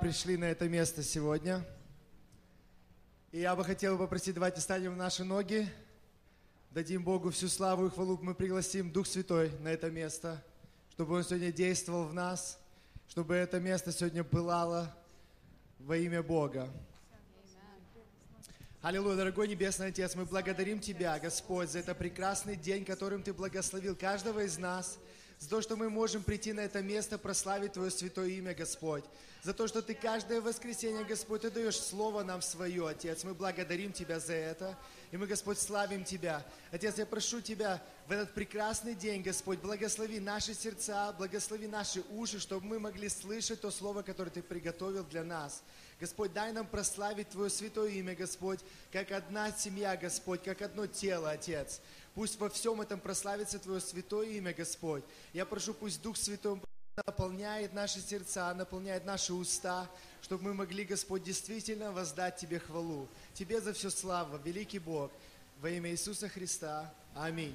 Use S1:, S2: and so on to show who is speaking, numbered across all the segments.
S1: Пришли на это место сегодня. И я бы хотел попросить, давайте станем в наши ноги, дадим Богу всю славу и хвалу, мы пригласим Дух Святой на это место, чтобы Он сегодня действовал в нас, чтобы это место сегодня пылало во имя Бога. Аллилуйя, дорогой Небесный Отец, мы благодарим Тебя, Господь, за это прекрасный день, которым Ты благословил каждого из нас, за то, что мы можем прийти на это место, прославить Твое святое имя, Господь, за то, что Ты каждое воскресенье, Господь, Ты даешь Слово нам свое, Отец. Мы благодарим Тебя за это, и мы, Господь, славим Тебя. Отец, я прошу Тебя в этот прекрасный день, Господь, благослови наши сердца, благослови наши уши, чтобы мы могли слышать то Слово, которое Ты приготовил для нас. Господь, дай нам прославить Твое святое имя, Господь, как одна семья, Господь, как одно тело, Отец. Пусть во всем этом прославится Твое святое имя, Господь. Я прошу, пусть Дух Святой наполняет наши сердца, наполняет наши уста, чтобы мы могли, Господь, действительно воздать Тебе хвалу. Тебе за все слава, великий Бог, во имя Иисуса Христа. Аминь.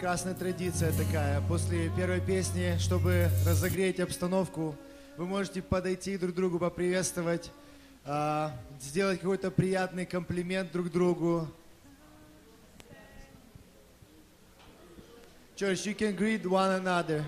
S2: прекрасная традиция такая. После первой песни, чтобы разогреть обстановку, вы можете подойти друг другу поприветствовать, а, сделать какой-то приятный комплимент друг другу. Church, you can greet one another.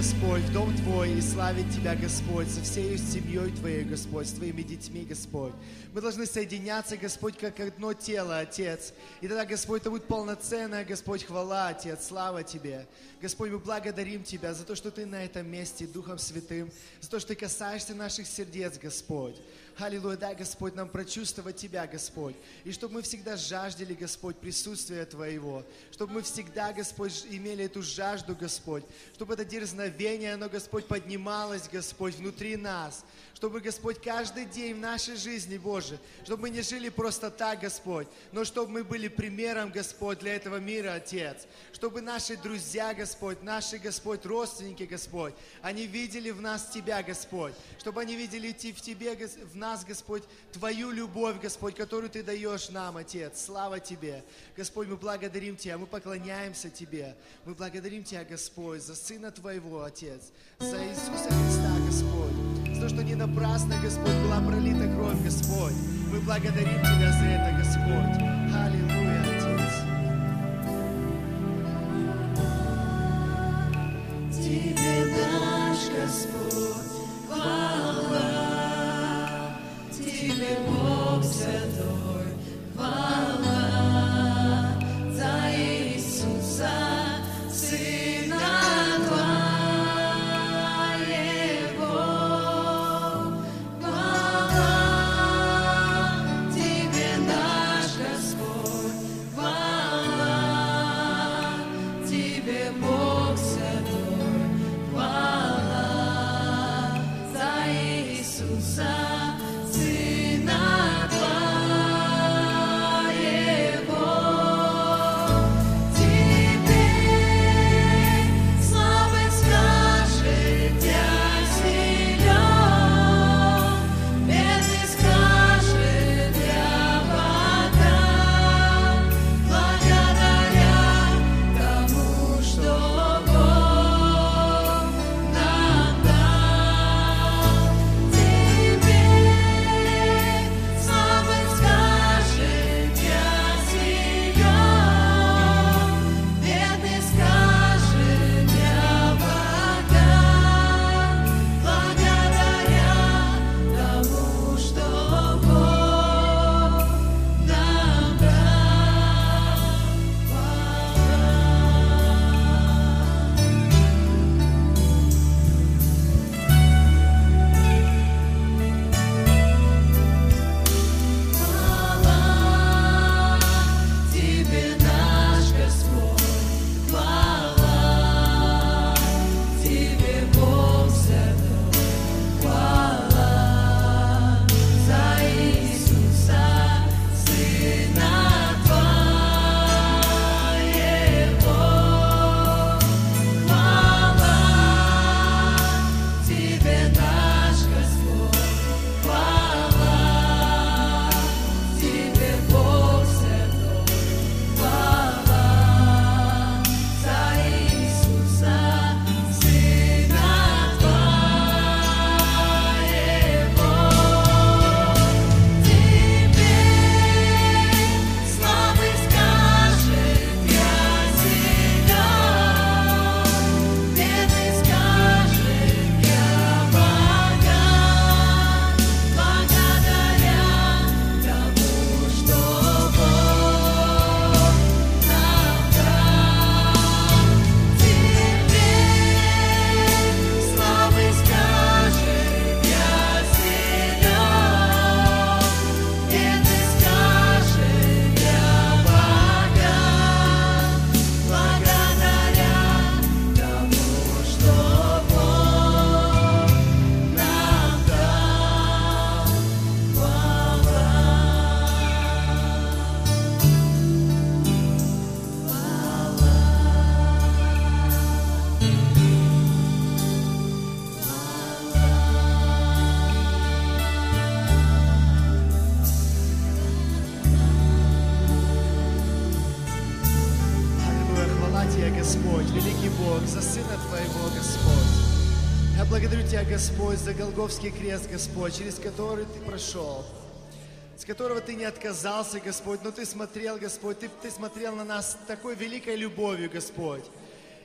S2: Господь, в
S1: дом Твой и славить Тебя, Господь, со всей семьей Твоей, Господь, с Твоими детьми, Господь. Мы должны соединяться, Господь, как одно тело, Отец. И тогда, Господь, это будет полноценная, Господь, хвала, Отец, слава Тебе. Господь, мы благодарим Тебя за то, что Ты на этом месте, Духом Святым, за то, что Ты касаешься наших сердец, Господь. Аллилуйя, дай, Господь, нам прочувствовать Тебя, Господь. И чтобы мы всегда жаждали, Господь, присутствия Твоего. Чтобы мы всегда, Господь, имели эту жажду, Господь. Чтобы это дерзновение, оно, Господь, поднималось, Господь, внутри нас. Чтобы, Господь, каждый день в нашей жизни, Боже, чтобы мы не жили просто так, Господь, но чтобы мы были примером, Господь, для этого мира, Отец. Чтобы наши друзья, Господь, наши, Господь, родственники, Господь, они видели в нас Тебя, Господь. Чтобы они видели в Тебе, в нас, Господь, Твою любовь, Господь, которую Ты даешь нам, Отец. Слава Тебе. Господь, мы благодарим Тебя, мы поклоняемся Тебе. Мы благодарим Тебя, Господь, за Сына Твоего, Отец, за Иисуса Христа, Господь. За то, что не напрасно, Господь, была пролита кровь, Господь. Мы благодарим Тебя за это, Господь. Аллилуйя. Благодарю Тебя, Господь, за Голговский крест, Господь, через который Ты прошел, с которого Ты не отказался, Господь, но Ты смотрел, Господь, Ты, ты смотрел на нас такой великой любовью, Господь.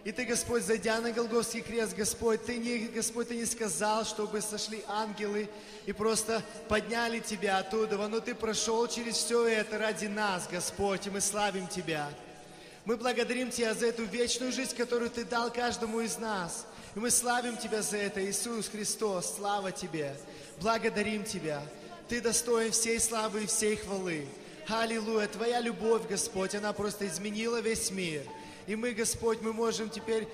S1: И Ты, Господь, зайдя на Голговский крест, Господь, Ты не, Господь, Ты не сказал, чтобы сошли ангелы и просто подняли Тебя оттуда, но Ты прошел через все это ради нас, Господь, и мы славим Тебя. Мы благодарим Тебя за эту вечную жизнь, которую Ты дал каждому из нас. И мы славим Тебя за это, Иисус Христос, слава Тебе. Благодарим Тебя. Ты достоин всей славы и всей хвалы. Аллилуйя, Твоя любовь, Господь, она просто изменила весь мир. И мы, Господь, мы можем теперь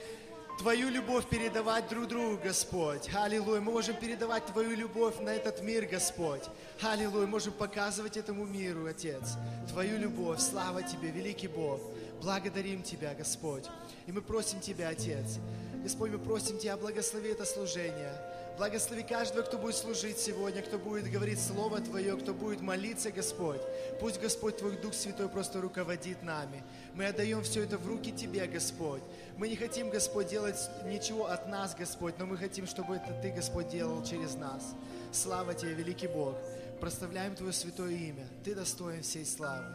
S1: Твою любовь передавать друг другу, Господь. Аллилуйя. Мы можем передавать Твою любовь на этот мир, Господь. Аллилуйя. Можем показывать этому миру, Отец, Твою любовь. Слава Тебе, великий Бог. Благодарим Тебя, Господь. И мы просим Тебя, Отец. Господь, мы просим Тебя, благослови это служение. Благослови каждого, кто будет служить сегодня, кто будет говорить Слово Твое, кто будет молиться, Господь. Пусть, Господь, Твой Дух Святой просто руководит нами. Мы отдаем все это в руки Тебе, Господь. Мы не хотим, Господь, делать ничего от нас, Господь, но мы хотим, чтобы это Ты, Господь, делал через нас. Слава Тебе, великий Бог. Проставляем Твое святое имя. Ты достоин всей славы.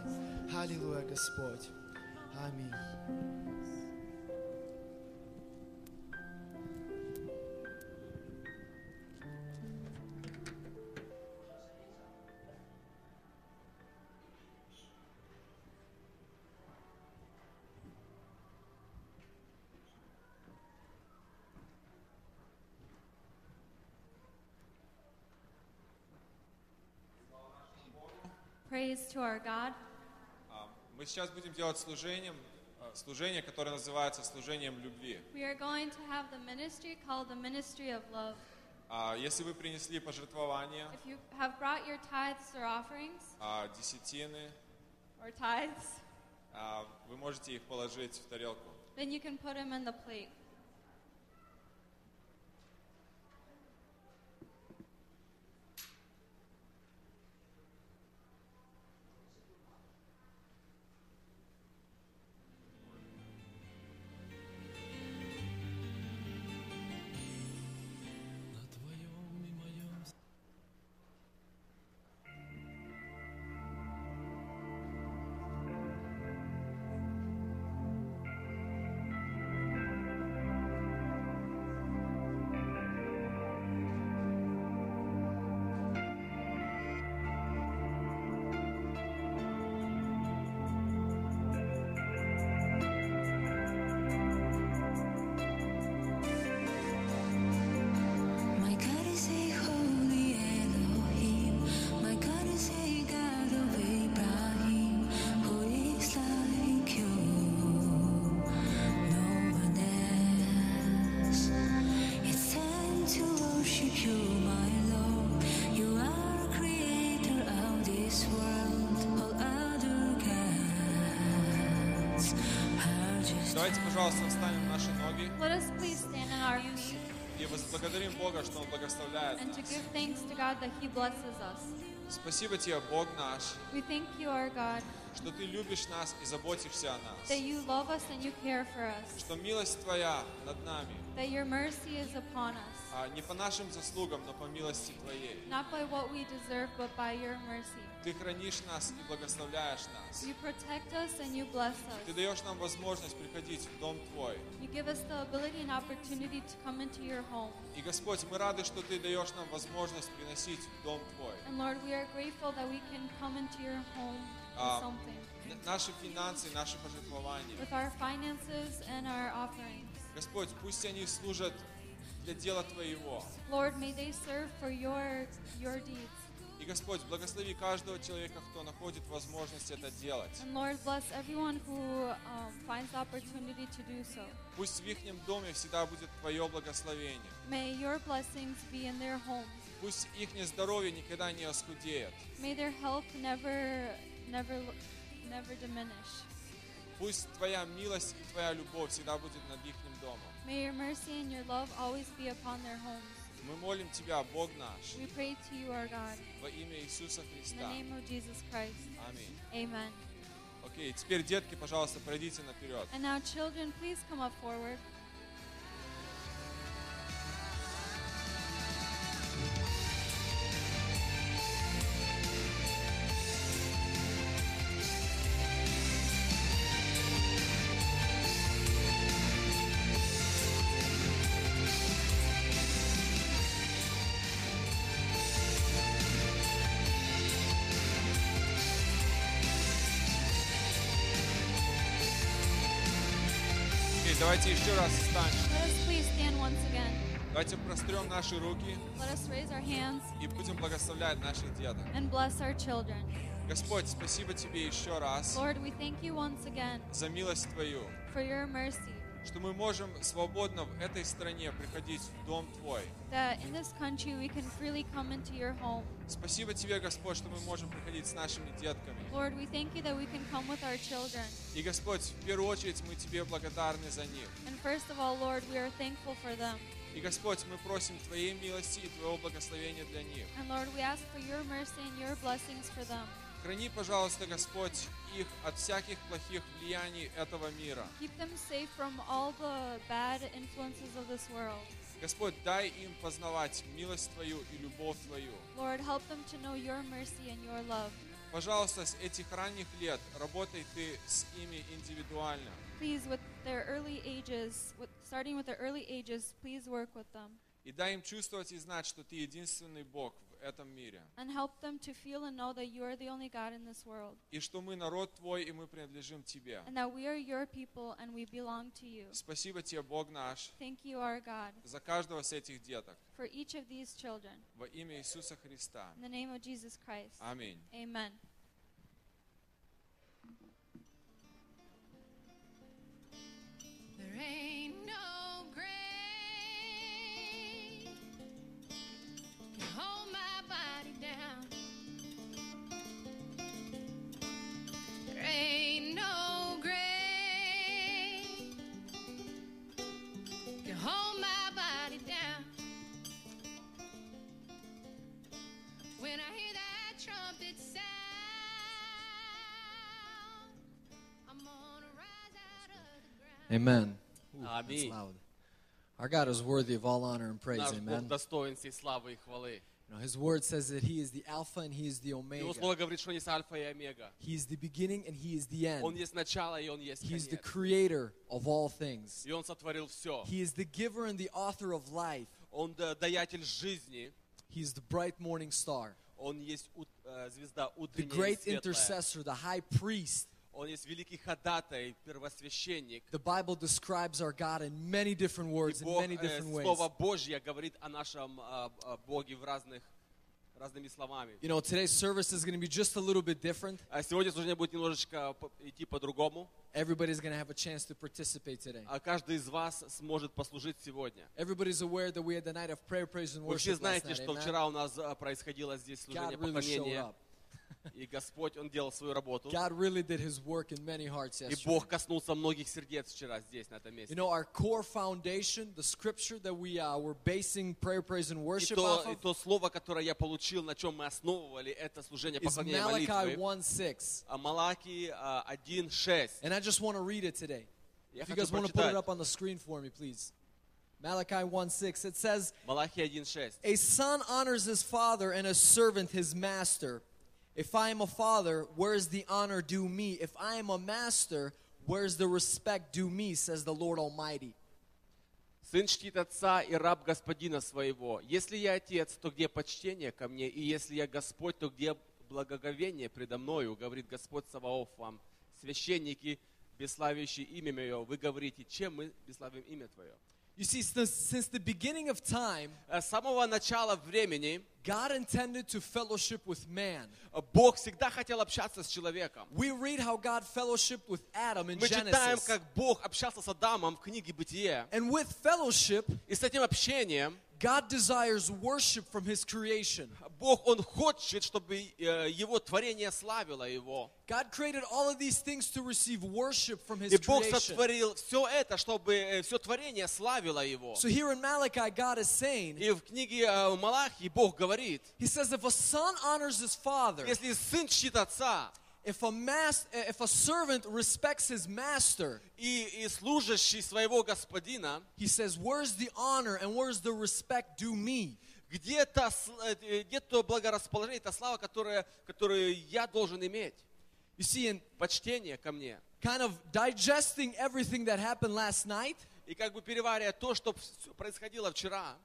S1: Аллилуйя, Господь. Аминь.
S3: Praise to our God.
S4: А, Мы сейчас будем делать служением, а, служение, которое называется служением любви.
S3: We are going to have the ministry called the Ministry of Love.
S4: А, Если вы принесли пожертвования,
S3: If you have brought your tithes or offerings,
S4: а, десятины,
S3: or tithes,
S4: а, вы можете их положить в тарелку.
S3: then you can put them in the plate.
S4: Давайте, пожалуйста, встанем на наши ноги
S3: Let us please stand on our feet
S4: и возблагодарим Бога, что Он благословляет
S3: and to
S4: нас.
S3: give thanks to God that He blesses us.
S4: Спасибо Тебе, Бог наш,
S3: We thank you, our God,
S4: что Ты любишь нас и заботишься о нас,
S3: that you love us and you care for us,
S4: что милость Твоя над нами,
S3: that your mercy is upon us,
S4: а, не по нашим заслугам, но по милости Твоей.
S3: not by what we deserve, but by your mercy.
S4: Ты хранишь нас и благословляешь нас.
S3: You protect us and you bless
S4: Ты
S3: us.
S4: даешь нам возможность приходить в Дом Твой.
S3: You give us the ability and opportunity to come into your home.
S4: И, Господь, мы рады, что Ты даешь нам возможность приносить в Дом Твой.
S3: And Lord, we are grateful that we can come into your home with
S4: Ah.
S3: something.
S4: Наши финансы, наши пожертвования.
S3: With our finances and our offerings.
S4: Господь, пусть они служат для дела Твоего.
S3: Lord, may they serve for your your deeds.
S4: Господь, благослови каждого человека, кто находит возможность это делать.
S3: And Lord, bless everyone who um, finds the opportunity to do so.
S4: Пусть в их доме всегда будет Твое благословение.
S3: May your blessings be in their homes.
S4: Пусть их здоровье никогда не оскудеет.
S3: May their health never, never, never diminish.
S4: Пусть Твоя милость и Твоя любовь всегда будет над их домом.
S3: May your mercy and your love always be upon their homes.
S4: Мы молим Тебя, Бог наш,
S3: We pray to you, our God,
S4: во имя Иисуса
S3: in the
S4: Христа.
S3: name of Jesus Christ.
S4: Аминь.
S3: Amen.
S4: Окей, теперь, детки, пожалуйста, пройдите наперед.
S3: And now, children, please come up forward.
S4: Давайте еще раз встанем. Давайте прострем наши руки и будем благословлять наших
S3: children.
S4: Господь, спасибо Тебе еще раз
S3: Lord, we thank you once again
S4: за милость Твою,
S3: for your mercy,
S4: что мы можем свободно в этой стране приходить в Дом Твой. Спасибо Тебе, Господь, что мы можем приходить с нашими детками.
S3: Lord, we thank you that we can come with our children.
S4: И, Господь, в первую очередь мы Тебе благодарны за них.
S3: And first of all, Lord, we are thankful for them.
S4: И, Господь, мы просим Твоей милости и Твоего благословения для них.
S3: And Lord, we ask for your mercy and your blessings for them.
S4: Храни, пожалуйста, Господь, их от всяких плохих влияний этого мира.
S3: Keep them safe from all the bad influences of this world.
S4: Господь, дай им познавать милость Твою и любовь Твою.
S3: Lord, help them to know your mercy and your love.
S4: Пожалуйста, с этих ранних лет работай Ты с ими индивидуально.
S3: Please, with their early ages, with, starting with their early ages, please work with them.
S4: И дай им чувствовать и знать, что Ты единственный Бог этом мире.
S3: And help them to feel and know that you are the only God in this world.
S4: И что мы народ Твой, и мы принадлежим Тебе.
S3: And that we are your people and we belong to you.
S4: Спасибо Тебе, Бог наш,
S3: Thank you, our God,
S4: за каждого с этих деток.
S3: for each of these children.
S4: Во имя Иисуса Христа.
S3: In the name of Jesus Christ.
S4: Аминь.
S3: Amen.
S5: Amen. Ooh, that's
S6: Аминь.
S5: loud. Our God is worthy of all honor and praise.
S6: Наш Бог
S5: Amen.
S6: достоин всей славы и хвалы.
S5: You know, his word says that he is the Alpha and he is the
S6: Его
S5: Omega.
S6: слово говорит, что Он есть альфа и омега.
S5: He is the beginning and he is the
S6: Он
S5: end.
S6: есть начало и Он есть
S5: He is the
S6: конец.
S5: creator of all things.
S6: И Он сотворил все.
S5: He is the giver and the author of life.
S6: Он да- даятель жизни.
S5: He is the bright morning star,
S6: Он есть ут- э, звезда
S5: the
S6: утренняя и
S5: great
S6: светлая.
S5: intercessor, the high priest.
S6: Он есть великий ходатай, первосвященник.
S5: The Bible describes our God in many different words, in
S6: Бог,
S5: many
S6: э,
S5: different ways.
S6: Слово Божье говорит о нашем э, э, Боге в разных, разными словами.
S5: You know, today's service is going to be just a little bit different.
S6: А сегодня служение будет немножечко идти по-другому.
S5: Everybody's going to have a chance to participate today.
S6: А каждый из вас сможет послужить сегодня.
S5: Everybody's aware that we had the night of prayer, praise, and
S6: Вы все
S5: worship last
S6: знаете,
S5: night.
S6: что вчера у нас э, происходило здесь служение поклонения.
S5: up.
S6: И Господь, Он делал свою работу.
S5: God really did His work in many hearts
S6: И
S5: yesterday.
S6: Бог коснулся многих сердец вчера здесь, на этом
S5: You
S6: месте.
S5: know, our core foundation, the scripture that we uh, were basing prayer, praise, and
S6: И
S5: worship
S6: то,
S5: off
S6: и
S5: of
S6: то слово, которое я получил, на чем мы основывали это служение
S5: is
S6: поклонения
S5: Malachi
S6: молитвы,
S5: 1.6.
S6: а Малахии а, 1.6.
S5: And I just want to read it today.
S6: Я
S5: If you
S6: хочу
S5: guys want to put it
S6: прочитать.
S5: up on the screen for me, please. Malachi 1.6. It says,
S6: Малахия 1.6.
S5: A son honors his father and a servant his master. If I am a father, where is the honor due me? If I am a master, where is the respect due me, says the Lord Almighty.
S6: Сын чтит отца и раб господина своего. Если я отец, то где почтение ко мне? И если я Господь, то где благоговение предо мною? Говорит Господь Саваоф вам. Священники, бесславящие имя Мое, вы говорите, чем мы бесславим имя Твое?
S5: You see, since, since the beginning of time,
S6: Э, С самого начала времени
S5: God intended to fellowship with man.
S6: э, Бог всегда хотел общаться с человеком.
S5: We read how God fellowshiped with Adam in
S6: Мы читаем,
S5: Genesis.
S6: как Бог общался с Адамом в книге Бытие.
S5: And with fellowship,
S6: И с этим общением
S5: God desires worship from his creation.
S6: Бог, Он хочет, чтобы э, Его творение славило Его.
S5: God created all of these things to receive worship from his
S6: И Бог
S5: creation.
S6: сотворил все это, чтобы все творение славило Его.
S5: So here in Malachi, God is saying,
S6: И в книге э, Малахии Бог говорит,
S5: He says, if a son honors his father,
S6: если сын чтит отца,
S5: if a mas- if a servant respects his master,
S6: и, и служащий своего господина,
S5: he says, "Where's the honor and where's the respect due me?"
S6: где то, э, где то благорасположение, та слава, которая, которую я должен иметь?
S5: You see, in
S6: Почтение ко мне.
S5: kind of digesting everything that happened last night,
S6: И как бы переваривая то, что вс- происходило вчера,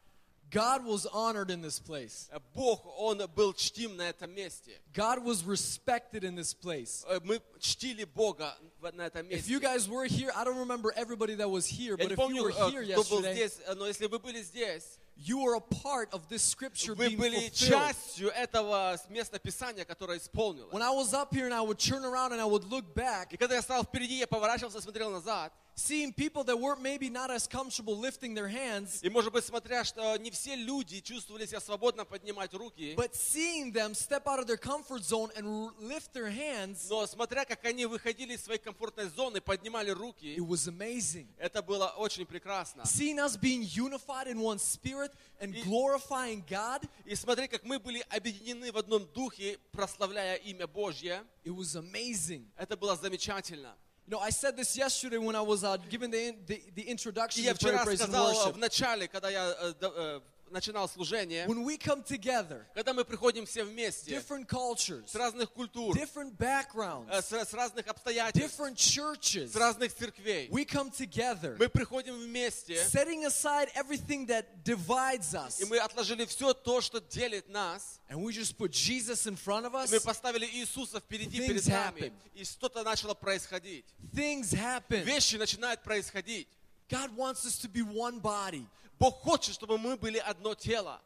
S5: God was honored in this place.
S6: э, Бог, Он был чтим на этом месте.
S5: God was respected in this place.
S6: Э, Мы чтили Бога в- на этом
S5: If
S6: месте.
S5: you guys were here, I don't remember everybody that was here,
S6: Я
S5: but
S6: не
S5: if you
S6: помню,
S5: were
S6: э,
S5: here
S6: кто был
S5: yesterday,
S6: здесь, э, но если вы были здесь,
S5: you were a part of this scripture
S6: вы
S5: being
S6: были
S5: fulfilled.
S6: частью этого места Писания, которое исполнилось.
S5: When I was up here and I would turn around and I would look back,
S6: И когда я стал впереди, я поворачивался, смотрел назад.
S5: seeing people that weren't maybe not as comfortable lifting their hands,
S6: И, может быть, смотря, что не все люди чувствовали себя свободно поднимать руки,
S5: but seeing them step out of their comfort zone and r- lift their hands,
S6: но смотря, как они выходили из своей комфортной зоны, поднимали руки,
S5: it was amazing.
S6: это было очень прекрасно.
S5: Seeing us being unified in one spirit and
S6: И-
S5: glorifying God,
S6: И смотри, как мы были объединены в одном духе, прославляя имя Божье,
S5: it was amazing.
S6: это было замечательно.
S5: You know, I said this yesterday when I was uh, giving the, the, the
S6: И
S5: introduction
S6: я
S5: to prayer,
S6: вчера
S5: praise and
S6: сказал в начале, когда я э, э, начинал служение,
S5: When we come together,
S6: когда мы приходим все вместе,
S5: different cultures,
S6: с разных культур,
S5: different backgrounds,
S6: э, с, с разных обстоятельств,
S5: different churches,
S6: с разных церквей,
S5: we come together,
S6: мы приходим вместе,
S5: setting aside everything that divides us,
S6: и мы отложили все то, что делит нас,
S5: and we just put Jesus in front of
S6: и
S5: us,
S6: мы поставили Иисуса впереди
S5: Things
S6: перед нами,
S5: happen.
S6: и что-то начало происходить.
S5: things happen.
S6: Вещи начинают происходить.
S5: God wants us to be one body,
S6: Бог хочет, чтобы мы были одно тело,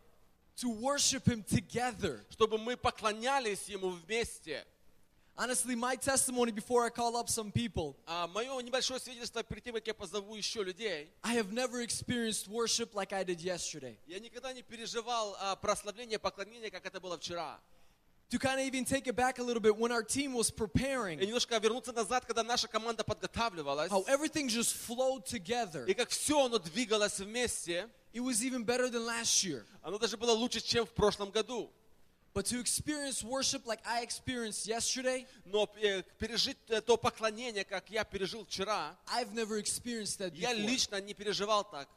S5: to worship Him together.
S6: чтобы мы поклонялись Ему вместе.
S5: Honestly, my testimony before I call up some people,
S6: А мое небольшое свидетельство перед тем, как я позову еще людей,
S5: I have never experienced worship like I did yesterday.
S6: я никогда не переживал а, прославление, поклонение, как это было вчера.
S5: To kind of even take it back a little bit, when our team was preparing,
S6: И немножко вернуться назад, когда наша команда подготавливалась,
S5: how everything just flowed together.
S6: и как все оно двигалось вместе,
S5: It was even better than last year.
S6: оно даже было лучше, чем в прошлом году.
S5: But to experience worship like I experienced yesterday,
S6: Но э, пережить э, то поклонение, как я пережил вчера,
S5: I've never experienced that
S6: я
S5: before.
S6: лично не переживал так.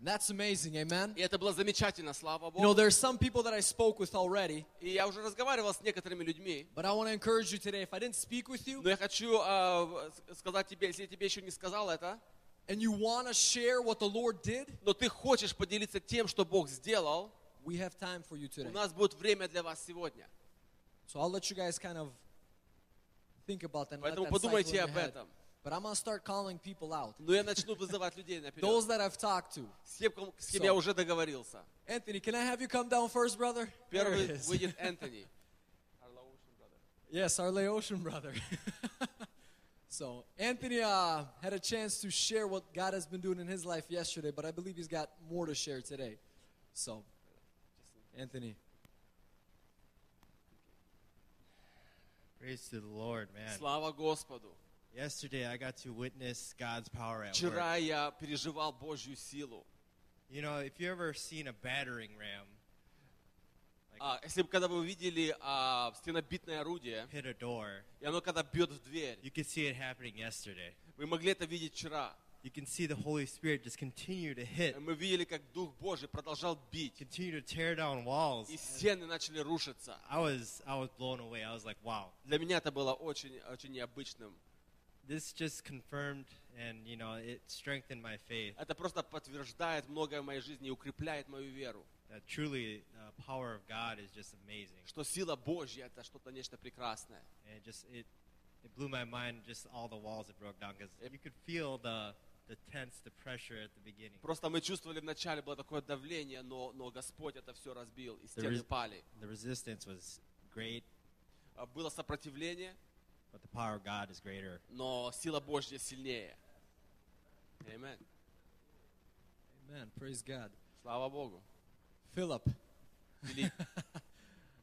S5: And that's amazing, amen?
S6: И это было замечательно, слава
S5: You know,
S6: Богу.
S5: there's some people that I spoke with already,
S6: И я уже разговаривал с некоторыми людьми,
S5: but I want to encourage you today, if I didn't speak with you,
S6: но я хочу а, с- сказать тебе, если я тебе еще не сказал это,
S5: and you want to share what the Lord did,
S6: но ты хочешь поделиться тем, что Бог сделал,
S5: we have time for you
S6: у
S5: today.
S6: нас будет время для вас сегодня.
S5: So I'll let you guys kind of think about that. and let
S6: Поэтому
S5: that cycle in
S6: подумайте
S5: your
S6: об
S5: head.
S6: этом.
S5: But I'm going to start calling people out.
S6: Но я начну вызывать людей наперед.
S5: Those that I've talked to.
S6: С тем, ком- с кем
S5: So-
S6: я уже договорился.
S5: Anthony, can I have you come down first, brother? There
S6: Первый
S5: it is.
S6: выйдет Энтони.
S5: Yes, our Laotian brother. so, Anthony uh, had a chance to share what God has been doing in his life yesterday, but I believe he's got more to share today. So, Anthony.
S7: Praise to the Lord, man.
S6: Слава Господу.
S7: Yesterday I got to witness God's power at
S6: Вчера я переживал Божью силу.
S7: You know, if you ever seen a battering ram
S6: А, если бы когда вы видели а, стенобитное орудие,
S7: hit a door,
S6: и оно когда бьет в дверь,
S7: you could see it happening yesterday.
S6: вы могли это видеть вчера.
S7: You can see the Holy Spirit just continue to hit,
S6: Мы видели, как Дух Божий продолжал бить,
S7: continue to tear down walls.
S6: и стены начали рушиться.
S7: I was I was blown away. I was like, wow.
S6: Для меня это было очень, очень необычным.
S7: This just confirmed and you know, it strengthened my faith
S6: Это просто подтверждает многое в моей жизни и укрепляет мою веру,
S7: that truly the power of God is just amazing.
S6: что сила Божья это что-то нечто прекрасное.
S7: And it just it it blew my mind just all the walls that broke down because you could feel the the tense, the pressure at the beginning.
S6: Просто мы чувствовали вначале было такое давление, но, но Господь это все разбил, и стены пали.
S7: The resistance was great,
S6: А Было сопротивление,
S7: but the power of God is greater.
S6: но сила Божья сильнее. Amen.
S5: Amen. Praise God.
S6: Слава Богу.
S5: Philip,
S6: Филипп,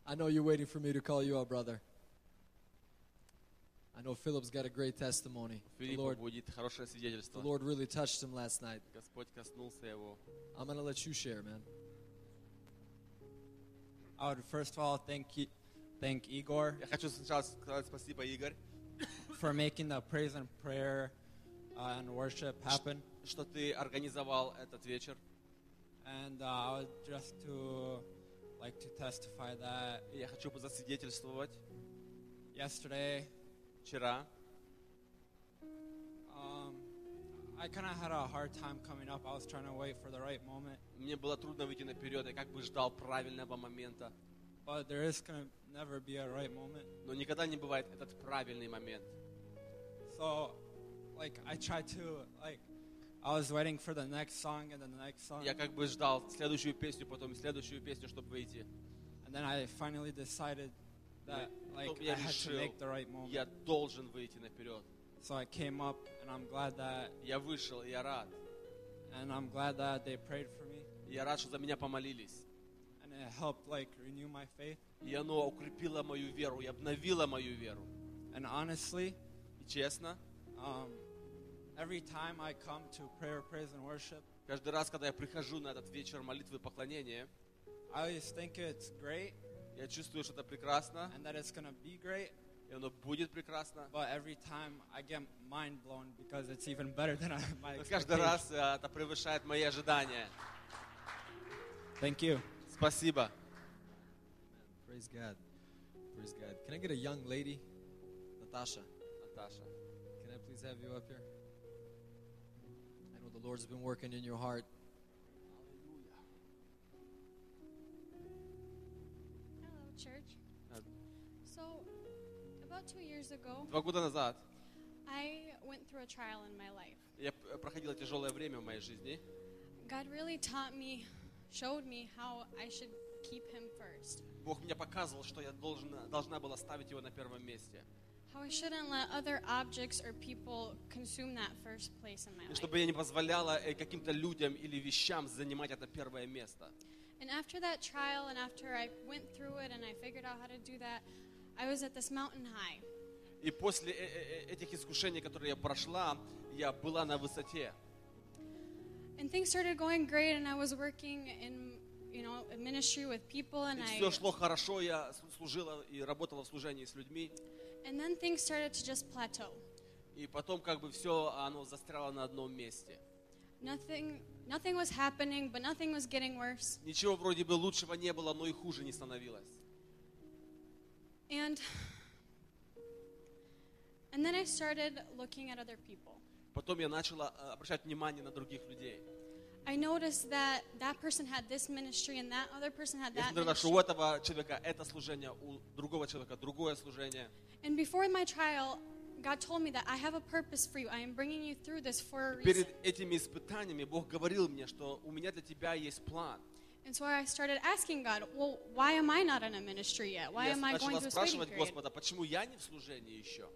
S5: I know you're waiting for me to call you out, brother. I know Philip's got a great testimony. The
S6: Филиппа
S5: Lord,
S6: будет хорошее
S5: the
S6: свидетельство.
S5: Lord really touched him last night.
S6: Господь коснулся его.
S5: I'm going to let you share, man.
S8: I would first of all thank you, thank Igor
S6: Я хочу сначала сказать спасибо, Игорь,
S8: for making the praise and prayer uh, and worship happen.
S6: что ты организовал этот вечер.
S8: And uh, I would just to like to testify that
S6: И я хочу засвидетельствовать.
S8: yesterday
S6: Вчера
S8: um, I kind of had a hard time coming up. I was trying to wait for the right moment,
S6: мне было трудно выйти наперед, я как бы ждал правильного момента.
S8: But there is gonna never be a right moment.
S6: Но никогда не бывает этот правильный момент.
S8: So, like I tried to like I was waiting for the next song and then the next song,
S6: Я как бы ждал следующую песню, потом следующую песню, чтобы выйти.
S8: and then I finally decided that like I had to make the right moment.
S6: я должен выйти наперед.
S8: So I came up, and I'm glad that
S6: Я вышел, я рад.
S8: and I'm glad that they prayed for me,
S6: Я рад, что за меня помолились.
S8: and it helped like renew my faith.
S6: И оно укрепило мою веру, и обновило мою веру.
S8: And honestly,
S6: И честно,
S8: um, every time I come to prayer, praise, and worship,
S6: каждый раз, когда я прихожу на этот вечер молитвы и поклонения,
S8: I always think it's great
S6: я чувствую, что это прекрасно,
S8: and that it's gonna be great.
S6: и оно будет прекрасно.
S8: But every time I get mind blown because it's even better than I, my
S6: Но каждый
S8: expectations.
S6: раз э, это превышает мои ожидания.
S8: Thank you.
S6: Спасибо.
S5: Praise God. Praise God. Can I get a young lady? Natasha,
S6: Наташа.
S5: can I please have you up here? I know the Lord's been working in your heart.
S9: Hello, church.
S6: Uh,
S9: So, about two years ago,
S6: Два года назад
S9: I went through a trial in my life.
S6: я п- проходила тяжелое время в моей жизни.
S9: God really taught me, showed me how I should keep Him first.
S6: Бог мне показывал, что я должна, должна была ставить его на первом месте.
S9: How I shouldn't let other objects or people consume that first place in my
S6: И
S9: life.
S6: чтобы я не позволяла э, каким-то людям или вещам занимать это первое место.
S9: And after that trial, and after I went through it and I figured out how to do that, I was at this mountain high.
S6: И после э- э- э- этих искушений, которые я прошла, я была на высоте.
S9: And things started going great, and I was working in, you know, a ministry with people, and
S6: И
S9: I,
S6: все шло хорошо, я с- служила и работала в служении с людьми.
S9: and then things started to just plateau.
S6: И потом как бы все, оно застряло на одном месте.
S9: Nothing, nothing was happening, but nothing was getting worse.
S6: Ничего вроде бы лучшего не было, но и хуже не становилось.
S9: And, and then I started looking at other people.
S6: Потом я начала э, обращать внимание на других людей.
S9: I noticed that that person had this ministry and that other person had
S6: Я
S9: that
S6: смотрела, что у этого человека это служение, у другого человека другое служение.
S9: And before my trial, God told me that I have a purpose for you. I am bringing you through this for a reason.
S6: Перед этими испытаниями Бог говорил мне, что у меня для тебя есть план.
S9: And so I started asking God, well, why am I not in a ministry yet? Why
S6: я
S9: am I going through this waiting
S6: спрашивать
S9: period?
S6: Господа, почему я не в служении еще?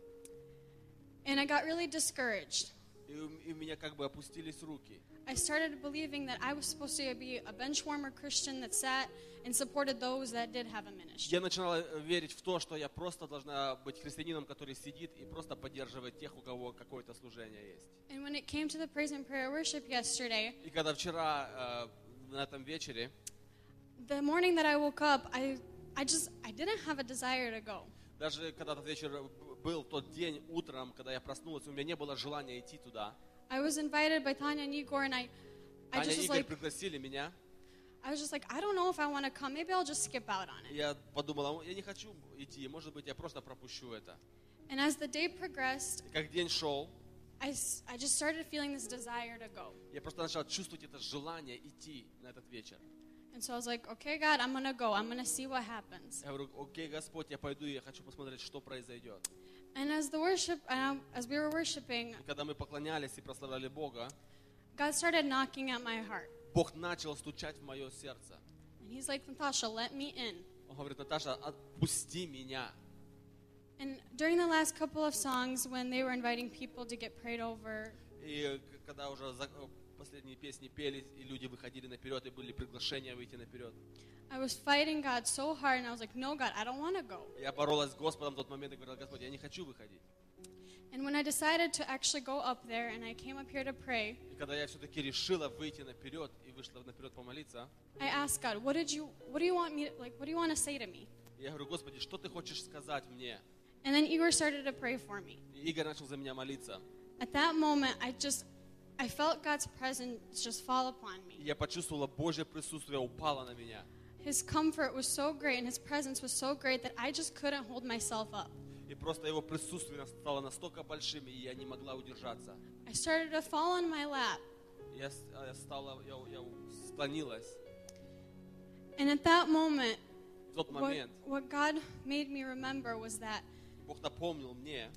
S9: And I got really discouraged.
S6: И у, и у меня как бы опустились руки.
S9: I started believing that I was supposed to be a bench warmer Christian that sat and supported those that did have a ministry.
S6: Я начала э, верить в то, что я просто должна быть христианином, который сидит и просто поддерживает тех, у кого какое-то служение есть.
S9: And when it came to the praise and prayer worship yesterday,
S6: И когда вчера э, на этом вечере,
S9: the morning that I woke up, I, I just, I didn't have a desire to go.
S6: даже когда этот вечер был тот день утром, когда я проснулась, у меня не было желания идти туда.
S9: I was invited by Tanya and Igor, and I, I
S6: Аня
S9: just was
S6: Игорь
S9: like,
S6: пригласили меня.
S9: I was just like, I don't know if I want to come. Maybe I'll just skip out on it.
S6: Я подумала, «Ну, я не хочу идти, может быть, я просто пропущу это.
S9: And as the day progressed,
S6: И как день шел,
S9: I, I just started feeling this desire to go.
S6: я просто начал чувствовать это желание идти на этот вечер.
S9: And so I was like, okay, God, I'm to go. I'm to see what happens.
S6: Я говорю, окей, Господь, я пойду, я хочу посмотреть, что произойдет.
S9: And as the worship, uh, as we were worshiping,
S6: И когда мы поклонялись и прославляли Бога,
S9: God started knocking at my heart.
S6: Бог начал стучать в мое сердце.
S9: And He's like, Natasha, let me in.
S6: Он говорит, Наташа, отпусти меня.
S9: And during the last couple of songs, when they were inviting people to get prayed over,
S6: И к- когда уже за- э, последние песни пелись, и люди выходили наперед, и были приглашения выйти наперед.
S9: I was fighting God so hard, and I was like, no, God, I don't want to go.
S6: Я боролась с Господом в тот момент и говорила, Господь, я не хочу выходить.
S9: And when I decided to actually go up there and I came up here to pray,
S6: И когда я все-таки решила выйти наперед и вышла наперед помолиться,
S9: I asked God, what did you, what do you want me, to, like, what do you want to say to me?
S6: И я говорю, Господи, что ты хочешь сказать мне?
S9: And then Igor started to pray for me.
S6: И Игорь начал за меня молиться.
S9: At that moment, I just, I felt God's presence just fall upon
S6: И
S9: me.
S6: я почувствовала Божье присутствие упало на меня.
S9: His comfort was so great and His presence was so great that I just couldn't hold myself up.
S6: И просто его присутствие стало настолько большим, и я не могла удержаться.
S9: I started to fall on my lap.
S6: Я, с- я стала, я, я склонилась.
S9: And at that moment,
S6: В тот
S9: what,
S6: момент
S9: what God made me remember was that
S6: Бог напомнил мне,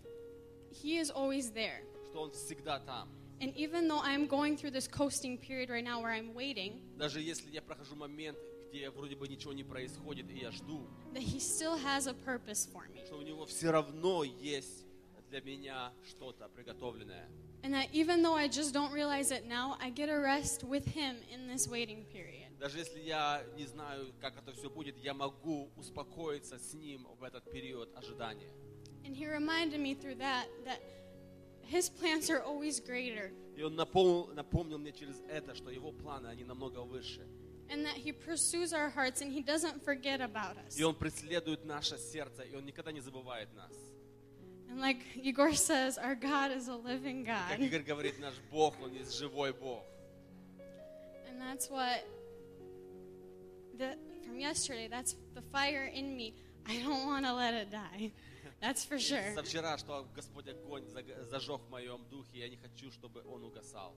S9: He is always there.
S6: что Он всегда там.
S9: And even though I'm going through this coasting period right now where I'm waiting,
S6: Даже если я прохожу момент, где вроде бы ничего не происходит, и я жду,
S9: that He still has a purpose for me.
S6: что у Него все равно есть для меня что-то приготовленное.
S9: And that even though I just don't realize it now, I get a rest with Him in this waiting period.
S6: Даже если я не знаю, как это все будет, я могу успокоиться с Ним в этот период ожидания.
S9: And He reminded me through that that His plans are always greater
S6: И Он напомнил, напомнил мне через это, что Его планы, они намного выше.
S9: and that He pursues our hearts and He doesn't forget about us.
S6: И Он преследует наше сердце, и Он никогда не забывает нас.
S9: And like Igor says, our God is a living
S6: Как
S9: God.
S6: Игорь говорит, наш Бог, Он есть живой Бог.
S9: And that's what the from yesterday, that's the fire in me. I don't want to let it die. That's for
S6: И
S9: sure.
S6: Со вчера, что Господь огонь заг- зажег в моем духе, я не хочу, чтобы он угасал.